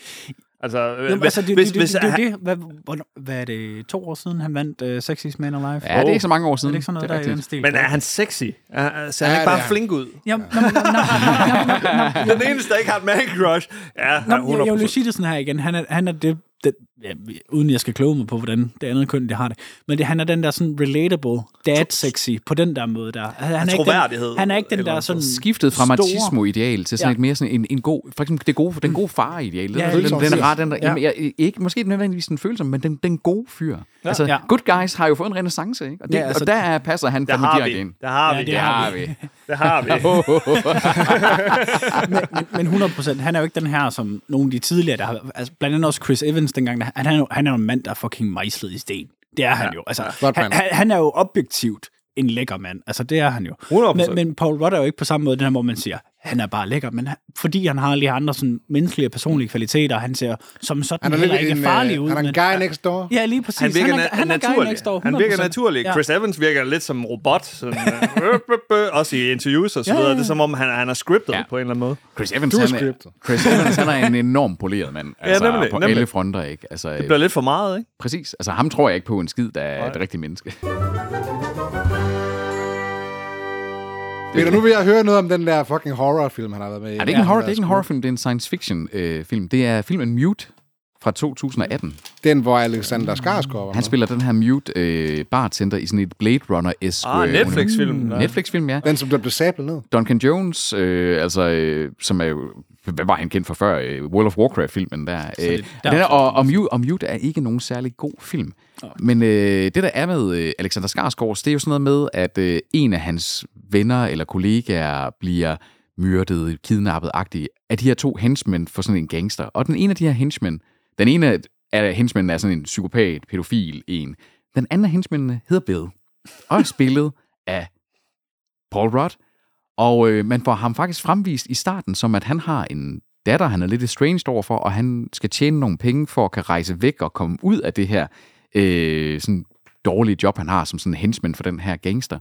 Altså, Jamen, altså, det, hvis, det, hvis, det, det, han- det, hvad, hvad er det, to år siden, han vandt uh, Sexiest Man Alive? Ja, det er ikke så mange år Er siden. det ikke sådan noget, Det er der er i den rigtigt. stil? Men er han sexy? Er, er- ser han Ja, ikke bare er han. flink ud? Jamen, nå, nå, nå, nå, nå, Den eneste, der ikke har et man crush. Ja, Nå, 100%. jeg, jeg vil jo sige det sådan her igen. Han er, han er det, det ja, uden jeg skal kloge mig på, hvordan det andet køn, det har det. Men det, han er den der sådan relatable, dad-sexy, på den der måde der. Han, han er ikke Den, han er ikke den der sådan Skiftet fra machismo-ideal til sådan Ja. et mere sådan en, en god, for eksempel det gode, den gode far-ideal. Ja, den, den, den er ret, den der, Ja. jamen, jeg, ikke, måske ikke nødvendigvis den følsom, men den, den gode fyr. Ja. Altså, Ja. good guys har jo fået en renaissance, ikke? Og, det, Ja, ja, altså- og der er- passer han Der fandme direkte ind. Der har Ja, vi. det Det har vi. vi. Det har vi. men, men, men 100 procent, han er jo ikke den her, som nogle af de tidligere, der har, altså blandt andet også Chris Evans dengang, der, han, er jo, han er jo en mand, der er fucking mejslet i sten. Det er han jo. Altså, han, han, han er jo objektivt en lækker mand. Altså, det er han jo. 100%. Men, men Paul Rudd er jo ikke på samme måde, den her, hvor man siger, han er bare lækker, men han, fordi han har alle de andre sådan, menneskelige og personlige kvaliteter, han ser som sådan Han er heller ikke en, farlig øh, ud. han er en men- guy next door. Ja, lige præcis. Han virker, han er, han er guy naturlig. next door, han virker 100%. naturlig. Ja. Chris Evans virker lidt som robot. Sådan, øh, øh, øh, også i interviews og så Ja, videre. ja, ja. Det er som om, han, han er scriptet Ja. på en eller anden måde. Chris Evans, Du er han er. Chris Evans, han er en enorm poleret mand. Altså, nemlig, på nemlig. alle fronter, ikke? Altså, Det bliver lidt for meget, ikke? Præcis. Altså, ham tror jeg ikke på en skid, der er et rigtigt menneske. Peter, nu vil jeg høre noget om den der fucking horrorfilm, han har været med i. Er det ikke en horror, det er ikke en horrorfilm, det er en science fiction øh, film. Det er filmen Mute fra 2018. Den, hvor Alexander Skarsgård var Han spiller den her Mute øh, bartender i sådan et Blade Runner-esque... Ah, øh, Netflix-film. univers. Netflix-film, ja. Den, som der blev sablet ned. Duncan Jones, øh, altså, øh, som er jo, hvad var han kendt for før? Øh, World of Warcraft-filmen der. Øh, det- og, den er, og, og, Mute, og Mute er ikke nogen særlig god film. Men øh, det, der er med øh, Alexander Skarsgård, det er jo sådan noget med, at øh, en af hans venner eller kollegaer bliver myrdet, kidnappet-agtig af de her to henchmen for sådan en gangster. Og den ene af de her henchmen, den ene af henchmen er sådan en psykopat, pædofil en. Den anden af henchmændene hedder Bill, og er spillet af Paul Rudd. Og øh, man får ham faktisk fremvist i starten, som at han har en datter, han er lidt estranged overfor, og han skal tjene nogle penge for at kan rejse væk og komme ud af det her øh, sådan dårlige job, han har som sådan en henchman for den her gangster.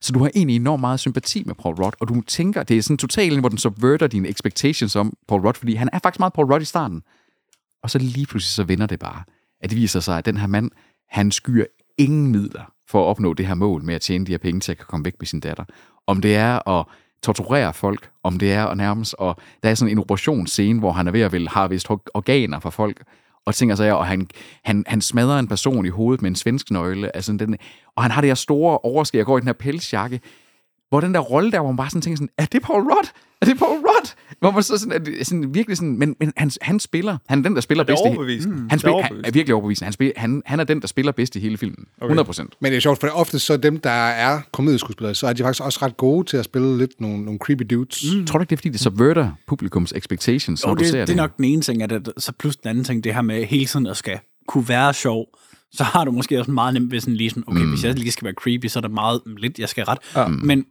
Så du har egentlig enormt meget sympati med Paul Rudd, og du tænker, det er sådan totalt, hvor den subverter dine expectations om Paul Rudd, fordi han er faktisk meget Paul Rudd i starten. Og så lige pludselig så vender det bare. At det viser sig, at den her mand, han skyer ingen midler for at opnå det her mål med at tjene de her penge til at kunne komme væk med sin datter. Om det er at torturere folk, om det er at nærmest, og der er sådan en operationsscene, hvor han er ved at vil have vist organer fra folk, og tænker sig, og han, han, han smadrer en person i hovedet med en svensk nøgle, altså den, og han har det her store overskæg, og går i den her pelsjakke, hvor den der rolle der, hvor man bare sådan tænker sådan, er det Paul Rudd? Er det Paul Rudd? Hvor man så sådan, er det sådan virkelig sådan, men, men han, han spiller, han er den, der spiller Er det bedst i? Mm. Det Han, er spiller, han overbevisende. er virkelig overbevisende. Han, spiller, han, han er den, der spiller bedst i hele filmen. 100 procent. Men det er sjovt, for ofte så dem, der er komedieskuespillere, så er de faktisk også ret gode til at spille lidt nogle, nogle creepy dudes. Mm. Tror du ikke, det er, fordi det subverter publikums expectations, når du det, ser det det? er nok den ene ting, at det, så plus den anden ting, det her med hele tiden at skal kunne være sjov, så har du måske også meget nemt ved sådan lige sådan, okay, mm. hvis jeg lige skal være creepy, så er der meget mm, lidt, jeg skal ret. Ja. Men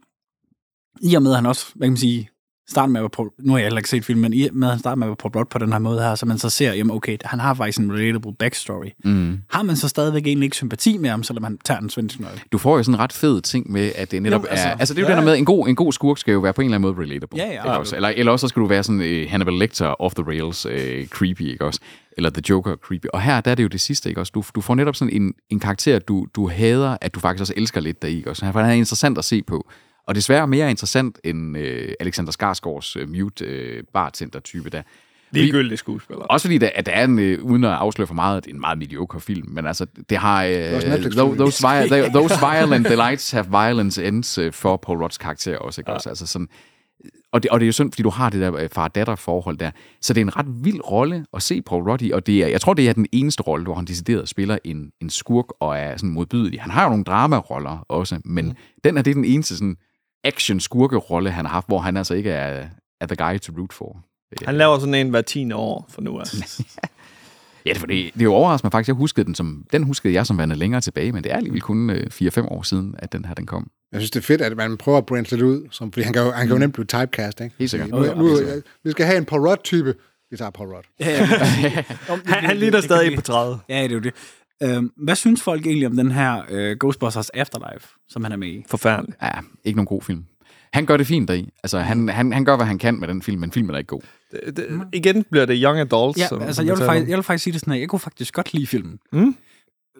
i og med, at han også, hvad kan man sige, starter med at være Paul, nu har jeg heller ikke set filmen, men i og med, at han starter med at være Paul Rudd på den her måde her, så man så ser, jamen okay, han har faktisk en relatable backstory. Mm. Har man så stadigvæk egentlig ikke sympati med ham, selvom han tager en svensk nøgle? Du får jo sådan en ret fed ting med, at det netop Jo, altså, er... Altså, det er jo ja, den der med, en god, en god skurk skal jo være på en eller anden måde relatable. Ja, ja. Ikke også? Eller, eller også så skal du være sådan uh, Hannibal Lecter off the rails uh, creepy, ikke også? Eller The Joker creepy. Og her der er det jo det sidste, ikke også? Du, du får netop sådan en, en karakter, du, du hader, at du faktisk også elsker lidt deri, ikke også? Han er interessant at se på. Og desværre mere interessant end øh, Alexander Skarsgårds øh, mute øh, bartender-type der. Ligegyldig skuespiller. Også fordi der, at der er en, øh, uden at afsløre for meget, at det er en meget mediocre film, men altså, det har... Øh, those, those, vi- they- those violent delights have violence ends øh, for Paul Rudds karakter også, ikke ja. også? Altså sådan, og det, og det er jo synd, fordi du har det der øh, far-datter-forhold der. Så det er en ret vild rolle at se Paul Rudd i, og det er, jeg tror, det er den eneste rolle, hvor han decideret spiller en, en skurk og er sådan modbydelig. Han har jo nogle dramaroller også, men mm. den er det er den eneste sådan action-skurke-rolle, han har haft, hvor han altså ikke er, er the guy to root for. Han laver sådan en hver 10 år for nu af. Ja, det, for det, det er jo overraskende faktisk. Jeg huskede den som, den huskede jeg som værende længere tilbage, men det er alligevel kun øh, 4-5 år siden, at den her den kom. Jeg synes, det er fedt, at man prøver at branche lidt ud, som, fordi han kan jo, han kan jo nemt blive typecast, ikke? Helt sikkert. Nu, Ja, nu, helt sikkert. vi skal have en Paul Rudd-type. Vi tager Paul Rudd. Han, han ligner stadig på 30. Ja, det er jo det. Øhm, hvad synes folk egentlig om den her øh, Ghostbusters Afterlife, som han er med i? Forfærdeligt. Ja, ikke nogen god film. Han gør det fint deri. Altså, han, han, han gør, hvad han kan med den film, men filmen er ikke god. Det, det, igen bliver det young adults. Ja, som, altså, som jeg vi vil, faktisk, jeg vil faktisk sige det sådan her. Jeg kunne faktisk godt lide filmen. Mm.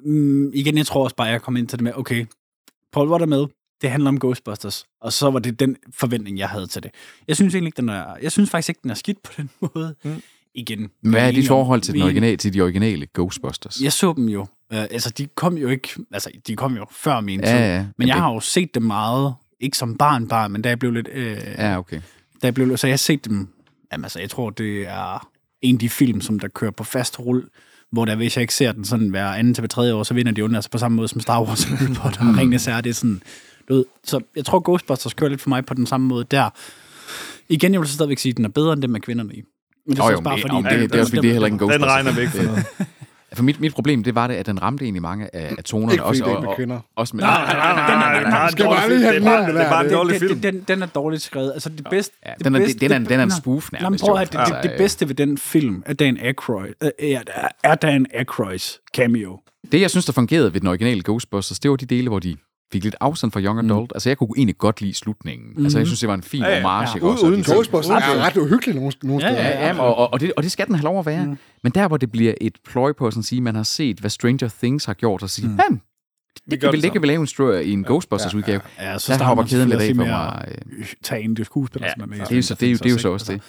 Mm, igen, jeg tror også bare, at jeg kom ind til det med, okay, Paul Rudd er med, det handler om Ghostbusters, og så var det den forventning, jeg havde til det. Jeg synes egentlig ikke, den er, jeg synes faktisk ikke, den er skidt på den måde. Mm. Igen. Hvad er dit forhold til, den originale, til de originale Ghostbusters? Jeg så dem jo. Uh, altså, de kom jo ikke... Altså, de kom jo før min Ja, tid. ja, men men jeg har jo set dem meget. Ikke som barn, barn, men da jeg blev lidt... Øh, Ja, okay. Da jeg blev, så jeg har set dem... Jamen, altså, jeg tror, det er en af de film, som der kører på fast rull, hvor der, hvis jeg ikke ser den sådan hver anden til hver tredje år, så vinder de onde, altså på samme måde som Star Wars og Harry Potter og Ringnes Herre, det er sådan... Du ved, så jeg tror, Ghostbusters kører lidt for mig på den samme måde der. Igen, jeg vil så stadigvæk sige, at den er bedre end det med kvinderne i. Men det er jo, også bare fordi... men det, det er også fordi, det er heller ikke en Den regner vi ikke for noget. For mit, mit problem, det var det, at den ramte egentlig mange af, af tonerne. Ikke fordi også, det er og, med og, kvinder. også med, Nej, nej, nej, nej, nej, nej, nej, Skal dårlig bare film. lige have Det den er her, det er bare en dårlig den, film. Den, den er dårligt skrevet. Altså, det bedste... Ja, det den er- bedste, den er- den er en spoof nærmest, prøv høre, det, det, Altså, det bedste ved den film er Dan Aykroyd, øh, er, er Dan Aykroyds cameo. Det, jeg synes, der fungerede ved den originale Ghostbusters, det var de dele, hvor de fik lidt afstand fra Young Adult. Mm. Altså, jeg kunne egentlig godt lide slutningen. Mm. Altså, jeg synes, det var en fin Ja, ja. homage. Ja? Og Uden de- Ghostbusters er ret uhyggeligt nogle, nogle Ja, steder. Ja, ja, og, og, det, og det skal den have lov at være. Mm. Men der, hvor det bliver et pløj på at sådan sige, man har set, hvad Stranger Things har gjort, og sige, mm. jamen, det, gør kan vi, det det kan vi lave en, stro- i en Ghostbusters-udgave. Ja, så der hopper kæden lidt af for mig. med at tage ind i skuespillere, som er med. Det er jo så, det er jo, det er jo så også det.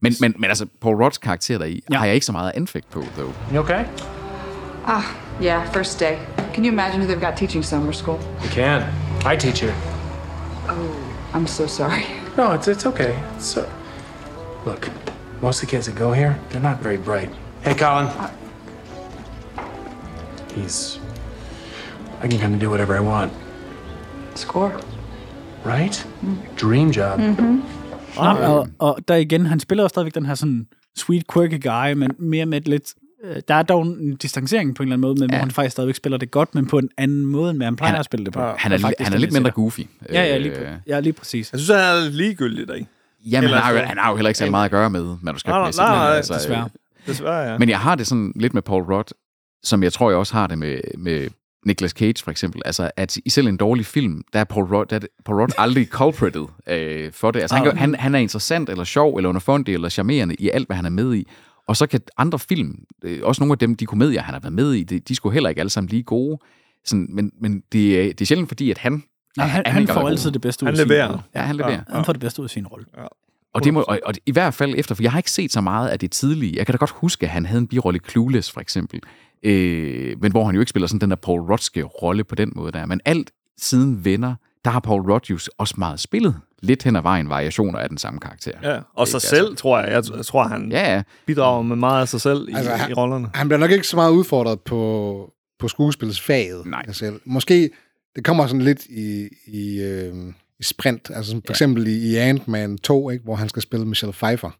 Men, men, men altså, Paul Rodds karakter deri, ja. har jeg ikke så meget anfægt på, though. You okay? Ah, yeah, first day. Can you imagine who they've got teaching summer school? You can. I teach here. Oh, I'm so sorry. No, it's it's okay. So, uh, look, most of the kids that go here, they're not very bright. Hey, Colin. Uh, He's. I can kind of do whatever I want, Score. right? Mm. Dream job. Mm-hmm. Og, og, og der igen, han spiller jo stadigvæk den her sådan sweet, quirky guy, men mere med et lidt... øh, Der er dog en distancering på en eller anden måde, men ja. hvor han faktisk stadigvæk spiller det godt, men på en anden måde, end han plejer Han- at spille det på. Han er, faktisk han er den, lidt jeg mindre goofy. Ja, ja, lige, Øh, ja, lige præcis. Jeg synes, han er lidt ligegyldig deri. Jamen, han har, jo, han har jo heller ikke så meget at gøre med Nej, nej, manuskriptmæssigt. nej, nej, altså, desværre. øh, Desværre, ja. Men jeg har det sådan lidt med Paul Rudd, som jeg tror, jeg også har det med, med Nicolas Cage for eksempel. Altså, at i selv en dårlig film, der er Paul Rudd, der er Paul Rudd aldrig culprited øh, for det. Altså, han, gør, han, han er interessant, eller sjov, eller underfundig, eller charmerende i alt, hvad han er med i. Og så kan andre film, øh, også nogle af dem, de komedier, han har været med i, de, de skulle heller ikke alle sammen lige gode. Sådan, men men det, er, det er sjældent fordi, at han... Nej, han, er han ikke får altid det bedste ud Han af sin leverer. rolle. Ja, han leverer. Han får det bedste ud af sin rolle. Og, det må, og, og i hvert fald efter, for jeg har ikke set så meget af det tidlige. Jeg kan da godt huske, at han havde en birolle i Clueless, for eksempel. Øh, men hvor han jo ikke spiller sådan den der Paul Ruddske rolle på den måde der. Men alt siden Venner, der har Paul Rudd også meget spillet. Lidt hen ad vejen variationer af den samme karakter. Ja, og sig Ikke, selv, tror jeg. Jeg, tror, han Ja, ja. bidrager med meget af sig selv i, Altså, i rollerne. Han bliver nok ikke så meget udfordret på, på skuespilsfaget. Nej. Selv. Måske, det kommer sådan lidt i, i, øh, i sprint. Altså som for eksempel i, i Ant-Man 2, ikke, hvor han skal spille Michelle Pfeiffer.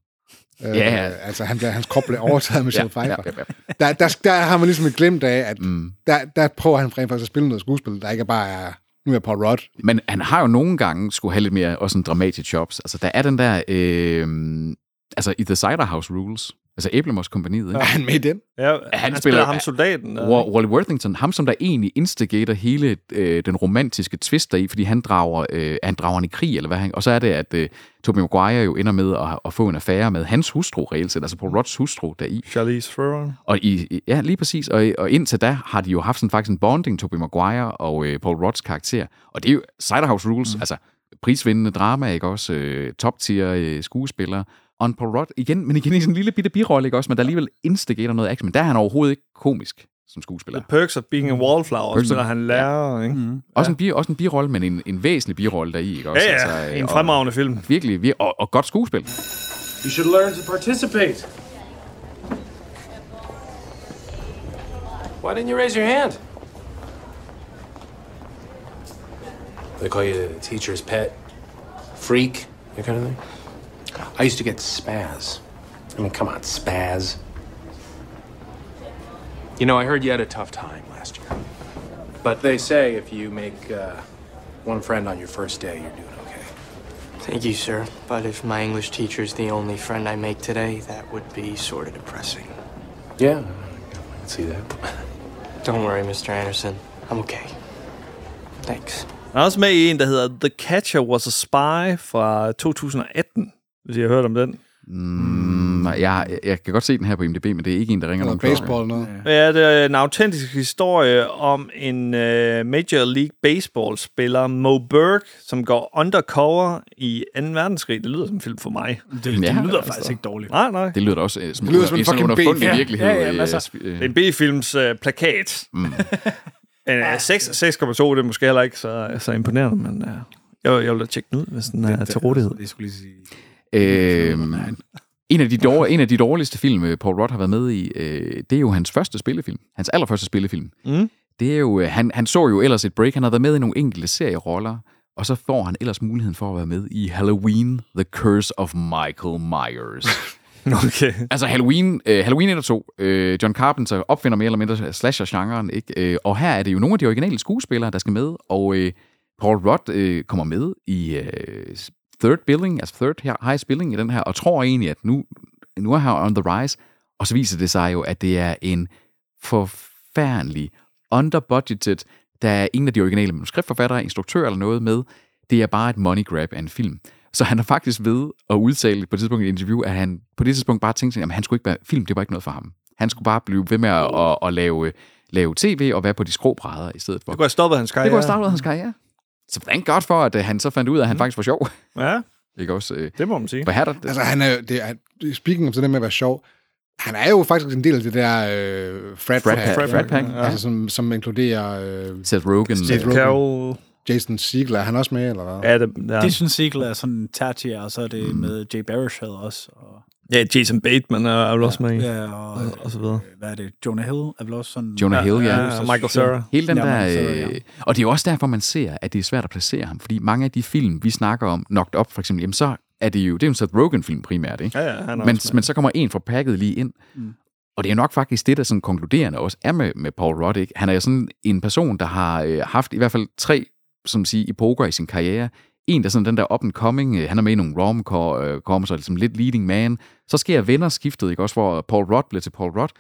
Øh, Ja. altså han bliver, hans krop bliver overtaget af Michelle Ja, ja, Pfeiffer. ja, Der, der, der har man ligesom et glimt af, at Mm. der, der prøver han rent faktisk at spille noget skuespil, der ikke bare er, nu er Paul Rudd. Men han har jo nogle gange skulle have lidt mere også en dramatisk jobs. Altså, der er den der... Øh, altså, i The Cider House Rules, altså Æblemos kompaniet, ikke? Er han med i den? Ja, han, han spiller, spiller ham soldaten. Der, Wa- Wally Worthington, ham som der egentlig instigator hele øh, den romantiske twist deri, fordi han drager, øh, han drager han i krig, eller hvad han, og så er det, at øh, Tobey Maguire jo ender med at, at få en affære med hans hustru, reelt set, altså på Rods hustru deri. Charlize Theron. Og i, i- ja, lige præcis, og, og indtil da har de jo haft sådan faktisk en bonding, Tobey Maguire og øh, Paul Rodds karakter, og det er jo Ciderhouse Rules, mm. altså prisvindende drama, ikke også, øh, top-tier øh, skuespillere, og en Paul Rudd, igen, men igen i sådan en lille bitte birolle, ikke også, men der alligevel instigator noget action, men der er han overhovedet ikke komisk som skuespiller. The Perks of Being a Wallflower, Perks spiller han lærer, ikke? Mm. Også en, bi, også en birolle, men en, en væsentlig birolle deri, ikke også? Ja, ja, øh, en og- fremragende film. Virkelig, vir- og, og godt skuespil. You should learn to participate. Why didn't you raise your hand? They call you the teacher's pet, freak, that kind of thing. I used to get spaz. I mean, come on, spaz. You know, I heard you had a tough time last year. But they say if you make uh, one friend on your first day, you're doing okay. Thank you, sir. But if my English teacher is the only friend I make today, that would be sort of depressing. Yeah, I can see that. Don't worry, Mr. Anderson. I'm okay. Thanks. Han er også med i en, der hedder The Catcher Was a Spy fra 2018, hvis I har hørt om den. Mm, nej, jeg, jeg kan godt se den her på IMDb, men det er ikke en, der ringer nogen baseball noget. Ja, det er en autentisk historie om en uh, Major League Baseball-spiller, Mo Burke, som går undercover i 2. verdenskrig. Det lyder som en film for mig. Det, det Ja, lyder altså. faktisk ikke dårligt. Nej, nej. Det lyder da også øh, som, Det lyder som en fucking B-film. Ja, ja, øh, altså, Det er en B-films uh, plakat. Mm. En, uh, 6 6,2, det er måske heller ikke så, så imponerende, men uh, jeg, jeg vil da tjekke den ud, hvis den er til rådighed. Det skulle lige sige. Øhm, en, af de dårlige, en af de dårligste film, øh, Paul Rudd har været med i, øh, det er jo hans første spillefilm. Hans allerførste spillefilm. Mm. Det er jo, øh, han, han så jo ellers et break. Han har været med i nogle enkelte serieroller, og så får han ellers muligheden for at være med i Halloween, The Curse of Michael Myers. Okay. Altså Halloween, øh, Halloween 1 og 2, øh, John Carpenter opfinder mere eller mindre slasher-genren, ikke? Øh, og her er det jo nogle af de originale skuespillere, der skal med, og øh, Paul Rudd øh, kommer med i øh, third billing, altså third highest billing i den her, og tror egentlig, at nu, nu er han on the rise, og så viser det sig jo, at det er en forfærdelig, underbudgeted, der er ingen af de originale manuskriptforfattere, instruktør eller noget med, det er bare et money grab af en film. Så han er faktisk ved at udtale på et tidspunkt i et interview, at han på det tidspunkt bare tænkte, at han skulle ikke være, film, det var ikke noget for ham. Han skulle bare blive ved med at, at, at lave, lave tv og være på de skrå brædder i stedet for. Det kunne have stoppet hans karriere. Det kunne have startet hans karriere. Så thank God for, at uh, han så fandt ud af, at han Mm. faktisk var sjov. Ja, Ikke også? Uh, det må man sige. for her, der, Altså, han er, det er, speaking of det der med at være sjov, han er jo faktisk en del af det der øh, frat, Frat pack, frat pack, ja. altså, som, som inkluderer øh, Seth Rogen. Seth øh, Rogen. Jason Segel, er han også med, eller hvad? Ja, det, ja. Det synes Siegel er sådan tertiær, og så er det mm. med Jay Baruchel også. Og, ja, Jason Bateman er, er vel også med i. ja, og, og, og så videre. hvad er det? Jonah Hill er vel også sådan... Jonah Hill, ja. Ja, og Michael Cera. Hele den Ja, der, Cera, ja. øh, og det er jo også derfor, man ser, at det er svært at placere ham, fordi mange af de film, vi snakker om, Knocked Up for eksempel, jamen så er det jo, det er jo en Seth Rogen-film primært, ikke? Ja, ja, han er men, også med. men så kommer en fra pakket lige ind, Mm. og det er nok faktisk det, der sådan konkluderende også er med, med Paul Rudd, ikke? Han er jo sådan en person, der har øh, haft i hvert fald tre, som sige, epoker i sin karriere. En, der er sådan den der up and coming, øh, han er med i nogle rom-com, så er ligesom lidt leading man. Så sker venner skiftet, ikke også, hvor Paul Rudd bliver til Paul Rudd.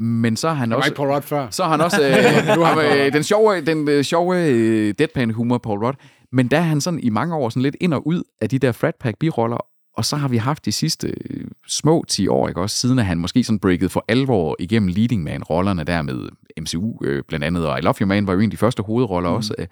Men så er han også... Paul Rudd før. Så har han også øh, Nu er Paul øh, den sjove, den øh, sjove øh, deadpan humor, Paul Rudd. Men der er han sådan i mange år sådan lidt ind og ud af de der frat pack biroller, og så har vi haft de sidste øh, små 10 år, ikke også, siden at han måske sådan breaket for alvor igennem leading man-rollerne der med MCU øh, blandt andet, og I Love You Man var jo en af de første hovedroller mm. også, øh,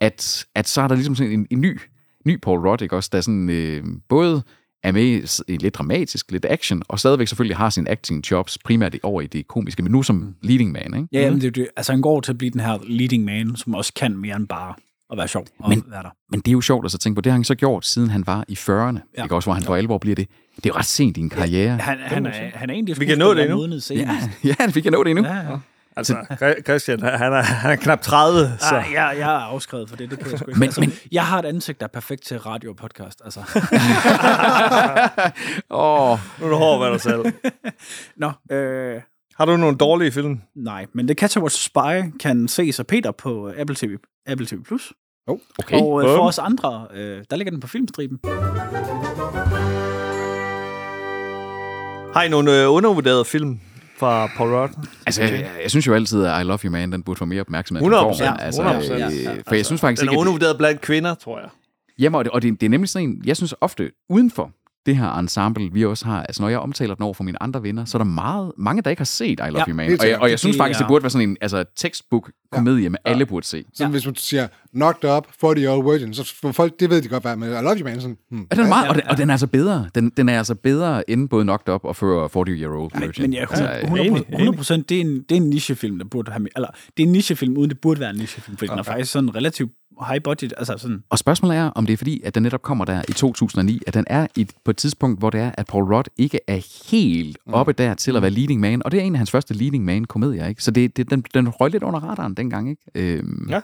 at, at så er der ligesom sådan en, en ny, ny Paul Rudd, ikke også, der sådan øh, både er med i lidt dramatisk, lidt action, og stadigvæk selvfølgelig har sin acting jobs primært over i det komiske, men nu som leading man, ikke? Ja, jamen, det, er det, altså han går til at blive den her leading man, som også kan mere end bare at være sjov og Men- være der. Men det er jo sjovt at så tænke på, det har han så gjort, siden han var i 40'erne, Ja. ja. ikke også, hvor han for alvor bliver det. Det er jo ret sent i en karriere. Han, han, er, han er egentlig Vi kan nå det endnu. Ja, ja, vi kan nå det endnu. Ja, ja. Altså, Chri- Christian, han er, han er knap 30, så... Ej, jeg, jeg er afskrevet for det, det kan jeg sgu ikke. Men- altså, men- jeg har et ansigt, der er perfekt til radio og podcast. Altså. Åh, Nu er du hård ved dig selv. Nå, øh, Har du nogle dårlige film? nej, men The Catcher Was Spy kan ses af Peter på Apple TV, Apple TV+. Plus. Oh, okay. Og øh, for os andre, øh, der ligger den på filmstriben. Har I nogle øh, undervurderede film fra Paul Rudd? Altså, jeg, jeg synes jo altid, at I Love You Man, den burde få mere opmærksomhed. 100%, end den får. Altså, 100%. øh, Ja, ja. For jeg synes faktisk Den er ikke, undervurderet blandt kvinder, tror jeg. Jamen, og det, og det, det er nemlig sådan en, jeg synes ofte, uden for det her ensemble, vi også har, altså når jeg omtaler den over for mine andre venner, så er der meget, mange, der ikke har set I Love Ja, You Man. Og jeg, og jeg synes faktisk, det burde være sådan en altså, textbook-komedie, med alle burde se. Så hvis man siger, knocked up, 40 year old virgin, så folk, det ved de godt, hvad men I love you, man. Sådan, hmm. Og den er, meget, og, den, og den er altså bedre. Den, den er altså bedre end både Knocked Up og før 40 Year Old Men, Virgin. men ja, 100, Altså, 100, enig, 100 procent, det, er en, det er en nichefilm, der burde have... Eller, det er en nichefilm, uden det burde være en nichefilm, fordi den er faktisk sådan relativt high budget. Altså sådan, Og spørgsmålet er, om det er fordi, at den netop kommer der i 2009, at den er i, på et tidspunkt, hvor det er, at Paul Rudd ikke er helt oppe der til at være leading man, og det er en af hans første leading man-komedier, ikke? Så det, det, den, den røg lidt under radaren dengang, ikke? Øhm, Ja,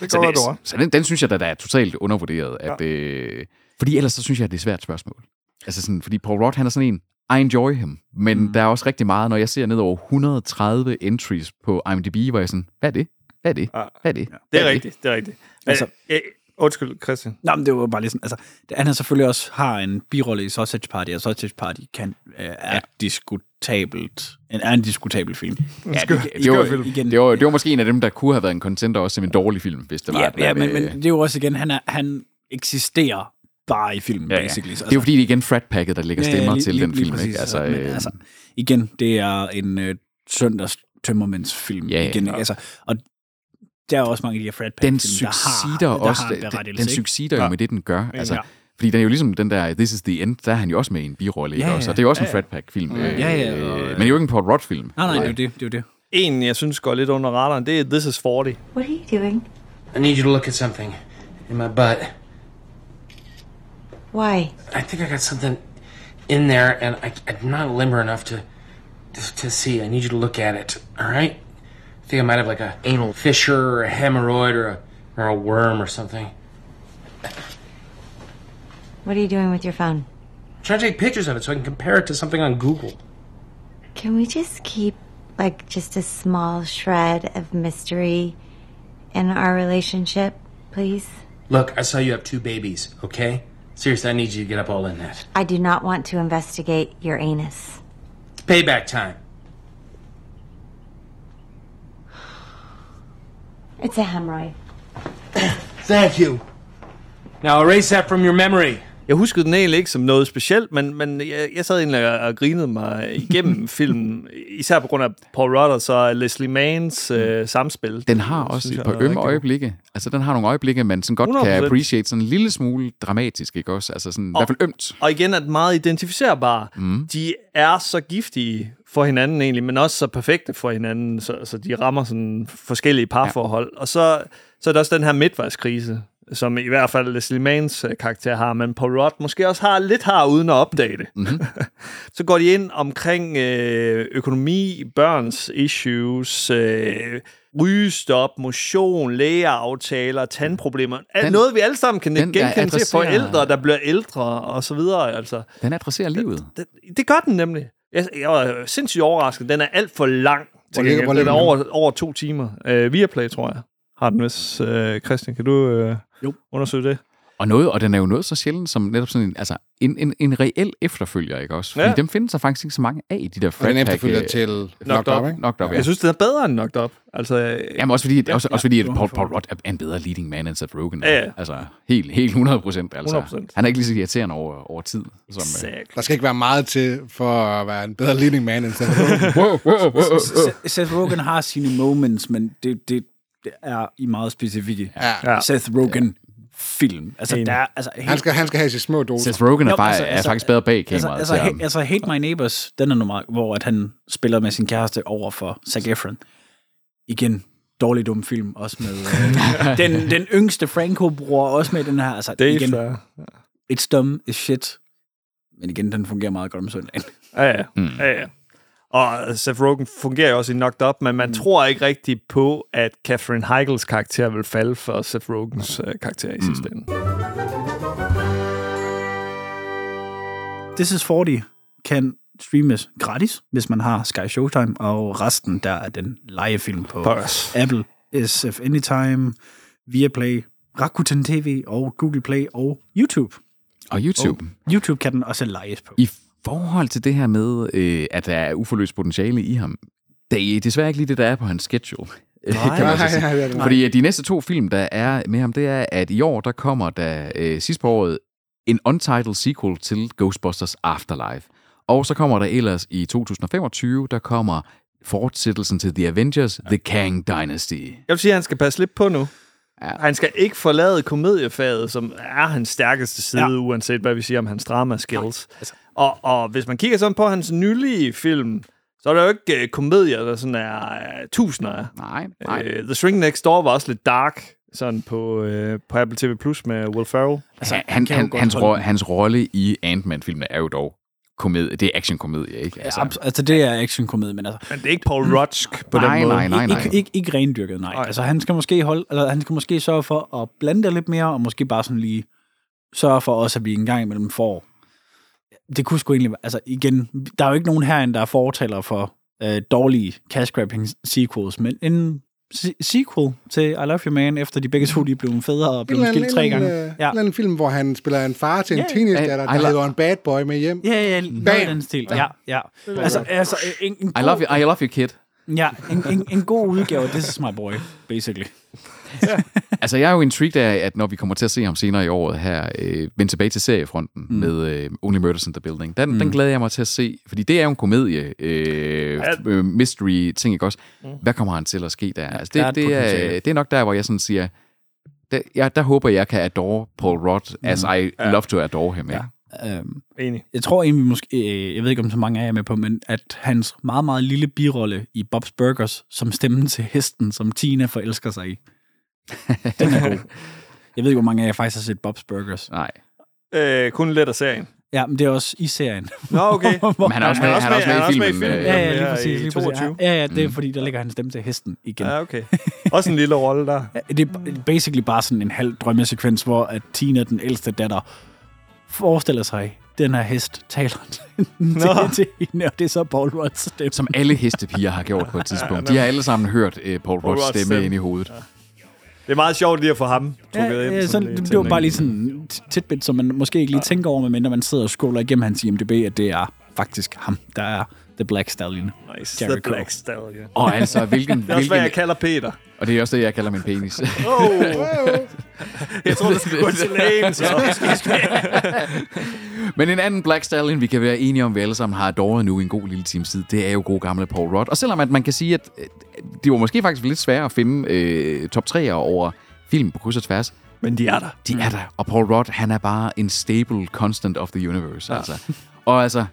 Det går det, du så den, den synes jeg, da, der er totalt undervurderet. At, øh, fordi ellers så synes jeg, at det er et svært spørgsmål. Altså sådan, fordi Paul Rudd, han er sådan en, I enjoy him, men mm. der er også rigtig meget, når jeg ser ned over 130 entries på IMDb, hvor jeg er sådan, hvad er det? Hvad er det? Ja. Hvad er det? Det Hvad er rigtigt, det er rigtigt. Altså, Altså- jeg, Undskyld, Christian. Nå, men det var bare lige sådan, altså, det, han har selvfølgelig også har en birolle i Sausage Party, og Sausage Party kan, øh, er ja. diskutabelt, en, er en diskutabel film. Ja, det, det, var, det, var, det var måske en af dem, der kunne have været en contender også som en dårlig film, hvis det var. Ja, ja men, øh, men det er jo også igen, han, er, han eksisterer bare i filmen, ja, ja. basically. Så, Det er jo fordi, det er igen Frat Packet, der lægger Ja, ja, stemmer lige- til lige- den lige film. præcis. Ikke? Altså, Men, øh, altså, igen, det er en øh, søndags tømmermændsfilm. Ja, ja. igen, Ja. altså, og der er også mange af de her Fred den Pack-film, der har, succeeder der også, har den, den ikke? succeeder jo Ja. med det, den gør. Altså, Ja. Fordi den er jo ligesom den der This is the End, der er han jo også med i en birolle, Ja, ja. også? Og det er jo også en Ja, Frat ja. Pack-film. Ja, ja, øh, og, men det er jo ikke en Paul Rudd-film. Nej, nej, det er jo det. det, er det. En, jeg synes går lidt under radaren, det er This is 40. What are you doing? I need you to look at something in my butt. Why? I think I got something in there, and I, I'm not limber enough to, to to see. I need you to look at it. All right? I think I might have like a anal fissure, or a hemorrhoid, or a or a worm, or something. What are you doing with your phone? I'm trying to take pictures of it so I can compare it to something on Google. Can we just keep, like, just a small shred of mystery in our relationship, please? Look, I saw you have two babies. Okay? Seriously, I need you to get up all in that. I do not want to investigate your anus. It's payback time. It's a hemorrhoid. Thank you. Now erase that from your memory. Jeg huskede den egentlig ikke som noget specielt, men, men jeg, jeg sad egentlig og, og grinede mig igennem filmen, især på grund af Paul Rudd og så Leslie Manns øh, samspil. Den har også synes et par ømme øjeblikke. Altså, den har nogle øjeblikke, man sådan godt 100%. kan appreciate sådan en lille smule dramatisk, ikke også? Altså sådan, i hvert fald ømt. Og igen er det meget identificerbare. Mm. De er så giftige for hinanden egentlig, men også så perfekte for hinanden, så, så de rammer sådan forskellige parforhold. Ja. Og så, så er der også den her midtvejskrise, som i hvert fald Leslie Manns øh, karakter har, men Paul Rudd måske også har lidt har uden at opdage det. Mm-hmm. så går de ind omkring øh, økonomi, børns issues, øh, rygestop, motion, lægeaftaler, tandproblemer. Den, noget, vi alle sammen kan den, genkende til forældre, der bliver ældre og så videre. Altså. Den adresserer livet. Det, det gør den nemlig. Jeg, jeg var sindssygt overrasket. Den er alt for lang. Hvor ligger- hvor den er ligger over, over to timer. Uh, Viaplay, tror jeg, har den hvis uh, Christian, kan du uh, jo. undersøge det? Og, noget, og den er jo noget så sjældent som netop sådan en, altså en, en, en reel efterfølger, ikke også? Fordi Ja. ja. dem findes der faktisk ikke så mange af, de der Og den Frat efterfølger Pack, til øh, Knocked Up, ikke? Knocked Up, ja. Jeg synes, den er bedre end Knocked Up. Altså, Jamen også fordi, ja, også, også fordi at ja. Paul, Paul Rudd er en bedre leading man end Seth Rogen. Ja, ja. Altså helt, helt 100 procent. Altså. 100%. Han er ikke lige så irriterende over, over tid. Som, øh, Der skal ikke være meget til for at være en bedre leading man end Seth Rogen. wow, wow, wow, wow. S- Seth Rogen har sine moments, men det, det, det er i meget specifikke Ja. Seth Rogen film. Altså, Enig. der er, altså, Han skal, han skal have sine små doser. Seth Rogen er, bare, altså- er altså- faktisk bedre bag altså, kameraet. altså, til he, ham. altså, Hate My Neighbors, den er nummer, hvor at han spiller med sin kæreste over for Zac Efron. Igen, dårlig dum film, også med øh, den, den yngste Franco-bror, også med den her. Altså, Dave, igen, it's dumb is shit. Men igen, den fungerer meget godt om søndagen. Ja, ja. Mm. ja, ja. Og Seth Rogen fungerer jo også i Knocked Up, men man mm. tror ikke rigtigt på, at Catherine Heigls karakter vil falde for Seth Rogens mm. karakter i sidste ende. This is 40 kan streames gratis, hvis man har Sky Showtime, og resten der er den legefilm på Pause. Apple, SF Anytime, Viaplay, Rakuten TV og Google Play og YouTube. Og YouTube. Og YouTube kan den også lejes på. I forhold til det her med, øh, at der er uforløst potentiale i ham, det er desværre ikke lige det, der er på hans schedule. Nej, kan man så nej, sige. nej, er nej. Fordi de næste to film, der er med ham, det er, at i år, der kommer der øh, sidst på året en untitled sequel til Ghostbusters Afterlife. Og så kommer der ellers i 2025, der kommer fortsættelsen til The Avengers, The Kang Dynasty. Jeg vil sige, at han skal passe lidt på nu. Ja. Han skal ikke forlade komediefaget, som er hans stærkeste side, Ja. uanset hvad vi siger om hans drama-skills. Og, og hvis man kigger sådan på hans nylige film, så er der jo ikke uh, komedier, der sådan er uh, tusinder af. Nej, nej. Uh, The Shrink Next Door var også lidt dark, sådan på, uh, på Apple TV Plus med Will Ferrell. Altså, han, han, godt hans, ro- hans rolle i Ant-Man-filmene er jo dog komedie. Det er actionkomedie, ikke? Altså, altså, altså det er actionkomedie, men altså, Men det er ikke Paul Rutsk på Nej, den måde. nej, nej, nej. Ikke, ikke, ikke rendyrket, nej. Nej. Altså, han skal måske holde, altså, han skal måske sørge for at blande det lidt mere, og måske bare sådan lige sørge for også at blive en gang imellem for. Det kunne sgu egentlig være, altså igen, der er jo ikke nogen herinde, der er fortaler for øh, dårlige cash grabbing sequels, men en se- sequel til I Love You Man, efter de begge to er blevet fædre og anden, skilt tre gange. anden, ja. en eller anden film, hvor han spiller en far til en Ja. teenage datter, I der lo- hedder en bad boy med hjem. Ja, ja, af den stil. Ja, ja. Altså, altså en, en I god, love you, I love you, kid. Ja, en, en, en god udgave af This is my boy, basically. Altså, jeg er jo intrigued af, at når vi kommer til at se ham senere i året her, øh, vende tilbage til seriefronten mm. med øh, Only Murders in the Building. Den, mm. den glæder jeg mig til at se, fordi det er jo en komedie, øh, øh, mystery-ting, ikke også? Mm. Hvad kommer han til at ske der? Altså, der er det, et det, er, det er nok der, hvor jeg sådan siger, der, ja, der håber jeg kan adore Paul Rudd, mm. as I Ja. love to adore him. Ja. Øhm, Enig. jeg tror egentlig måske, øh, jeg ved ikke om så mange af jer er med på, men at hans meget, meget lille birolle i Bob's Burgers, som stemmen til hesten, som Tina forelsker sig i. Den er god. Jeg ved ikke, hvor mange af jer faktisk har set Bob's Burgers. Nej. Øh, kun let af serien. Ja, men det er også i serien. Nå, okay. Men han er også med, han er også med, han er i filmen. øh, Ja, ja, lige præcis. Lige præcis. 22. Ja, ja, det er fordi, der ligger han stemme til hesten igen. Ja, okay. Også en lille rolle der. Ja, Det er basically bare sådan en halv drømmesekvens, hvor at Tina, den ældste datter, forestiller sig, den her hest taler til, til hende, og det er så Paul Rudd's stemme. Som alle hestepiger har gjort på et tidspunkt. De har alle sammen hørt øh, Paul Paul Rudds stemme, stemme. ind i hovedet. Det er meget sjovt lige at få ham Ja, trukket ind. ja, sådan sådan, lidt det var bare lige sådan tidbit, som man måske ikke lige tænker over, medmindre man sidder og scroller igennem hans IMDb, at det er faktisk ham, der er The Black Stallion. Nice, the Jericho. Black Stallion. Og altså, hvilken... Det er også, hvad hvilken jeg kalder Peter. og det er også det, jeg kalder min penis. Oh. jeg tror, du skulle gå til lægen, så. Men en anden Black Stallion, vi kan være enige om, vi alle sammen har adoret nu i en god lille times tid, det er jo god gamle Paul Rudd. Og selvom at man kan sige, at øh, det var måske faktisk lidt sværere at finde øh, top 3'er over film på kryds og tværs, Men de er der. de er der. Og Paul Rudd, han er bare en stable constant of the universe. Ja. Altså. Og altså,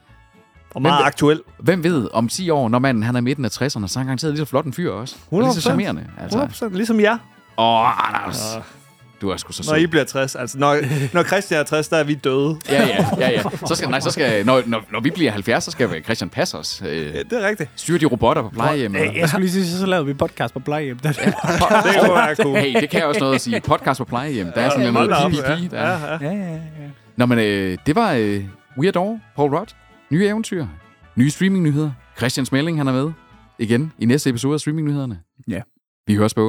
Og meget Hvem- aktuel. hvem ved, om 10 år, når manden han er i midten af 60'erne, så er han garanteret lige så flot en fyr også. Og lige så 100%. charmerende. Altså. 100%, ligesom jer. Åh, Anders. Du er sgu så Når I sød. bliver 60. Altså, når, når Christian er 60, der er vi døde. Ja, ja, ja, ja. Så skal, nej, så skal, når, når, når vi bliver 70, så skal Christian passe os. Øh, Ja, det er rigtigt. styre de robotter på plejehjemmet. Jeg, jeg skulle lige sige, så lavede vi podcast på plejehjem. Det, Det kunne være cool. Hey, det kan også noget at sige. Podcast på plejehjem. Der er sådan Hold noget PPP. ja. Der. Ja, ja. ja, ja, ja. Nå, men øh, det var øh, We Adore, Paul Rudd. Nye eventyr. Nye streamingnyheder. Christian Smelling, han er med. Igen i næste episode af streamingnyhederne. Ja. Vi høres på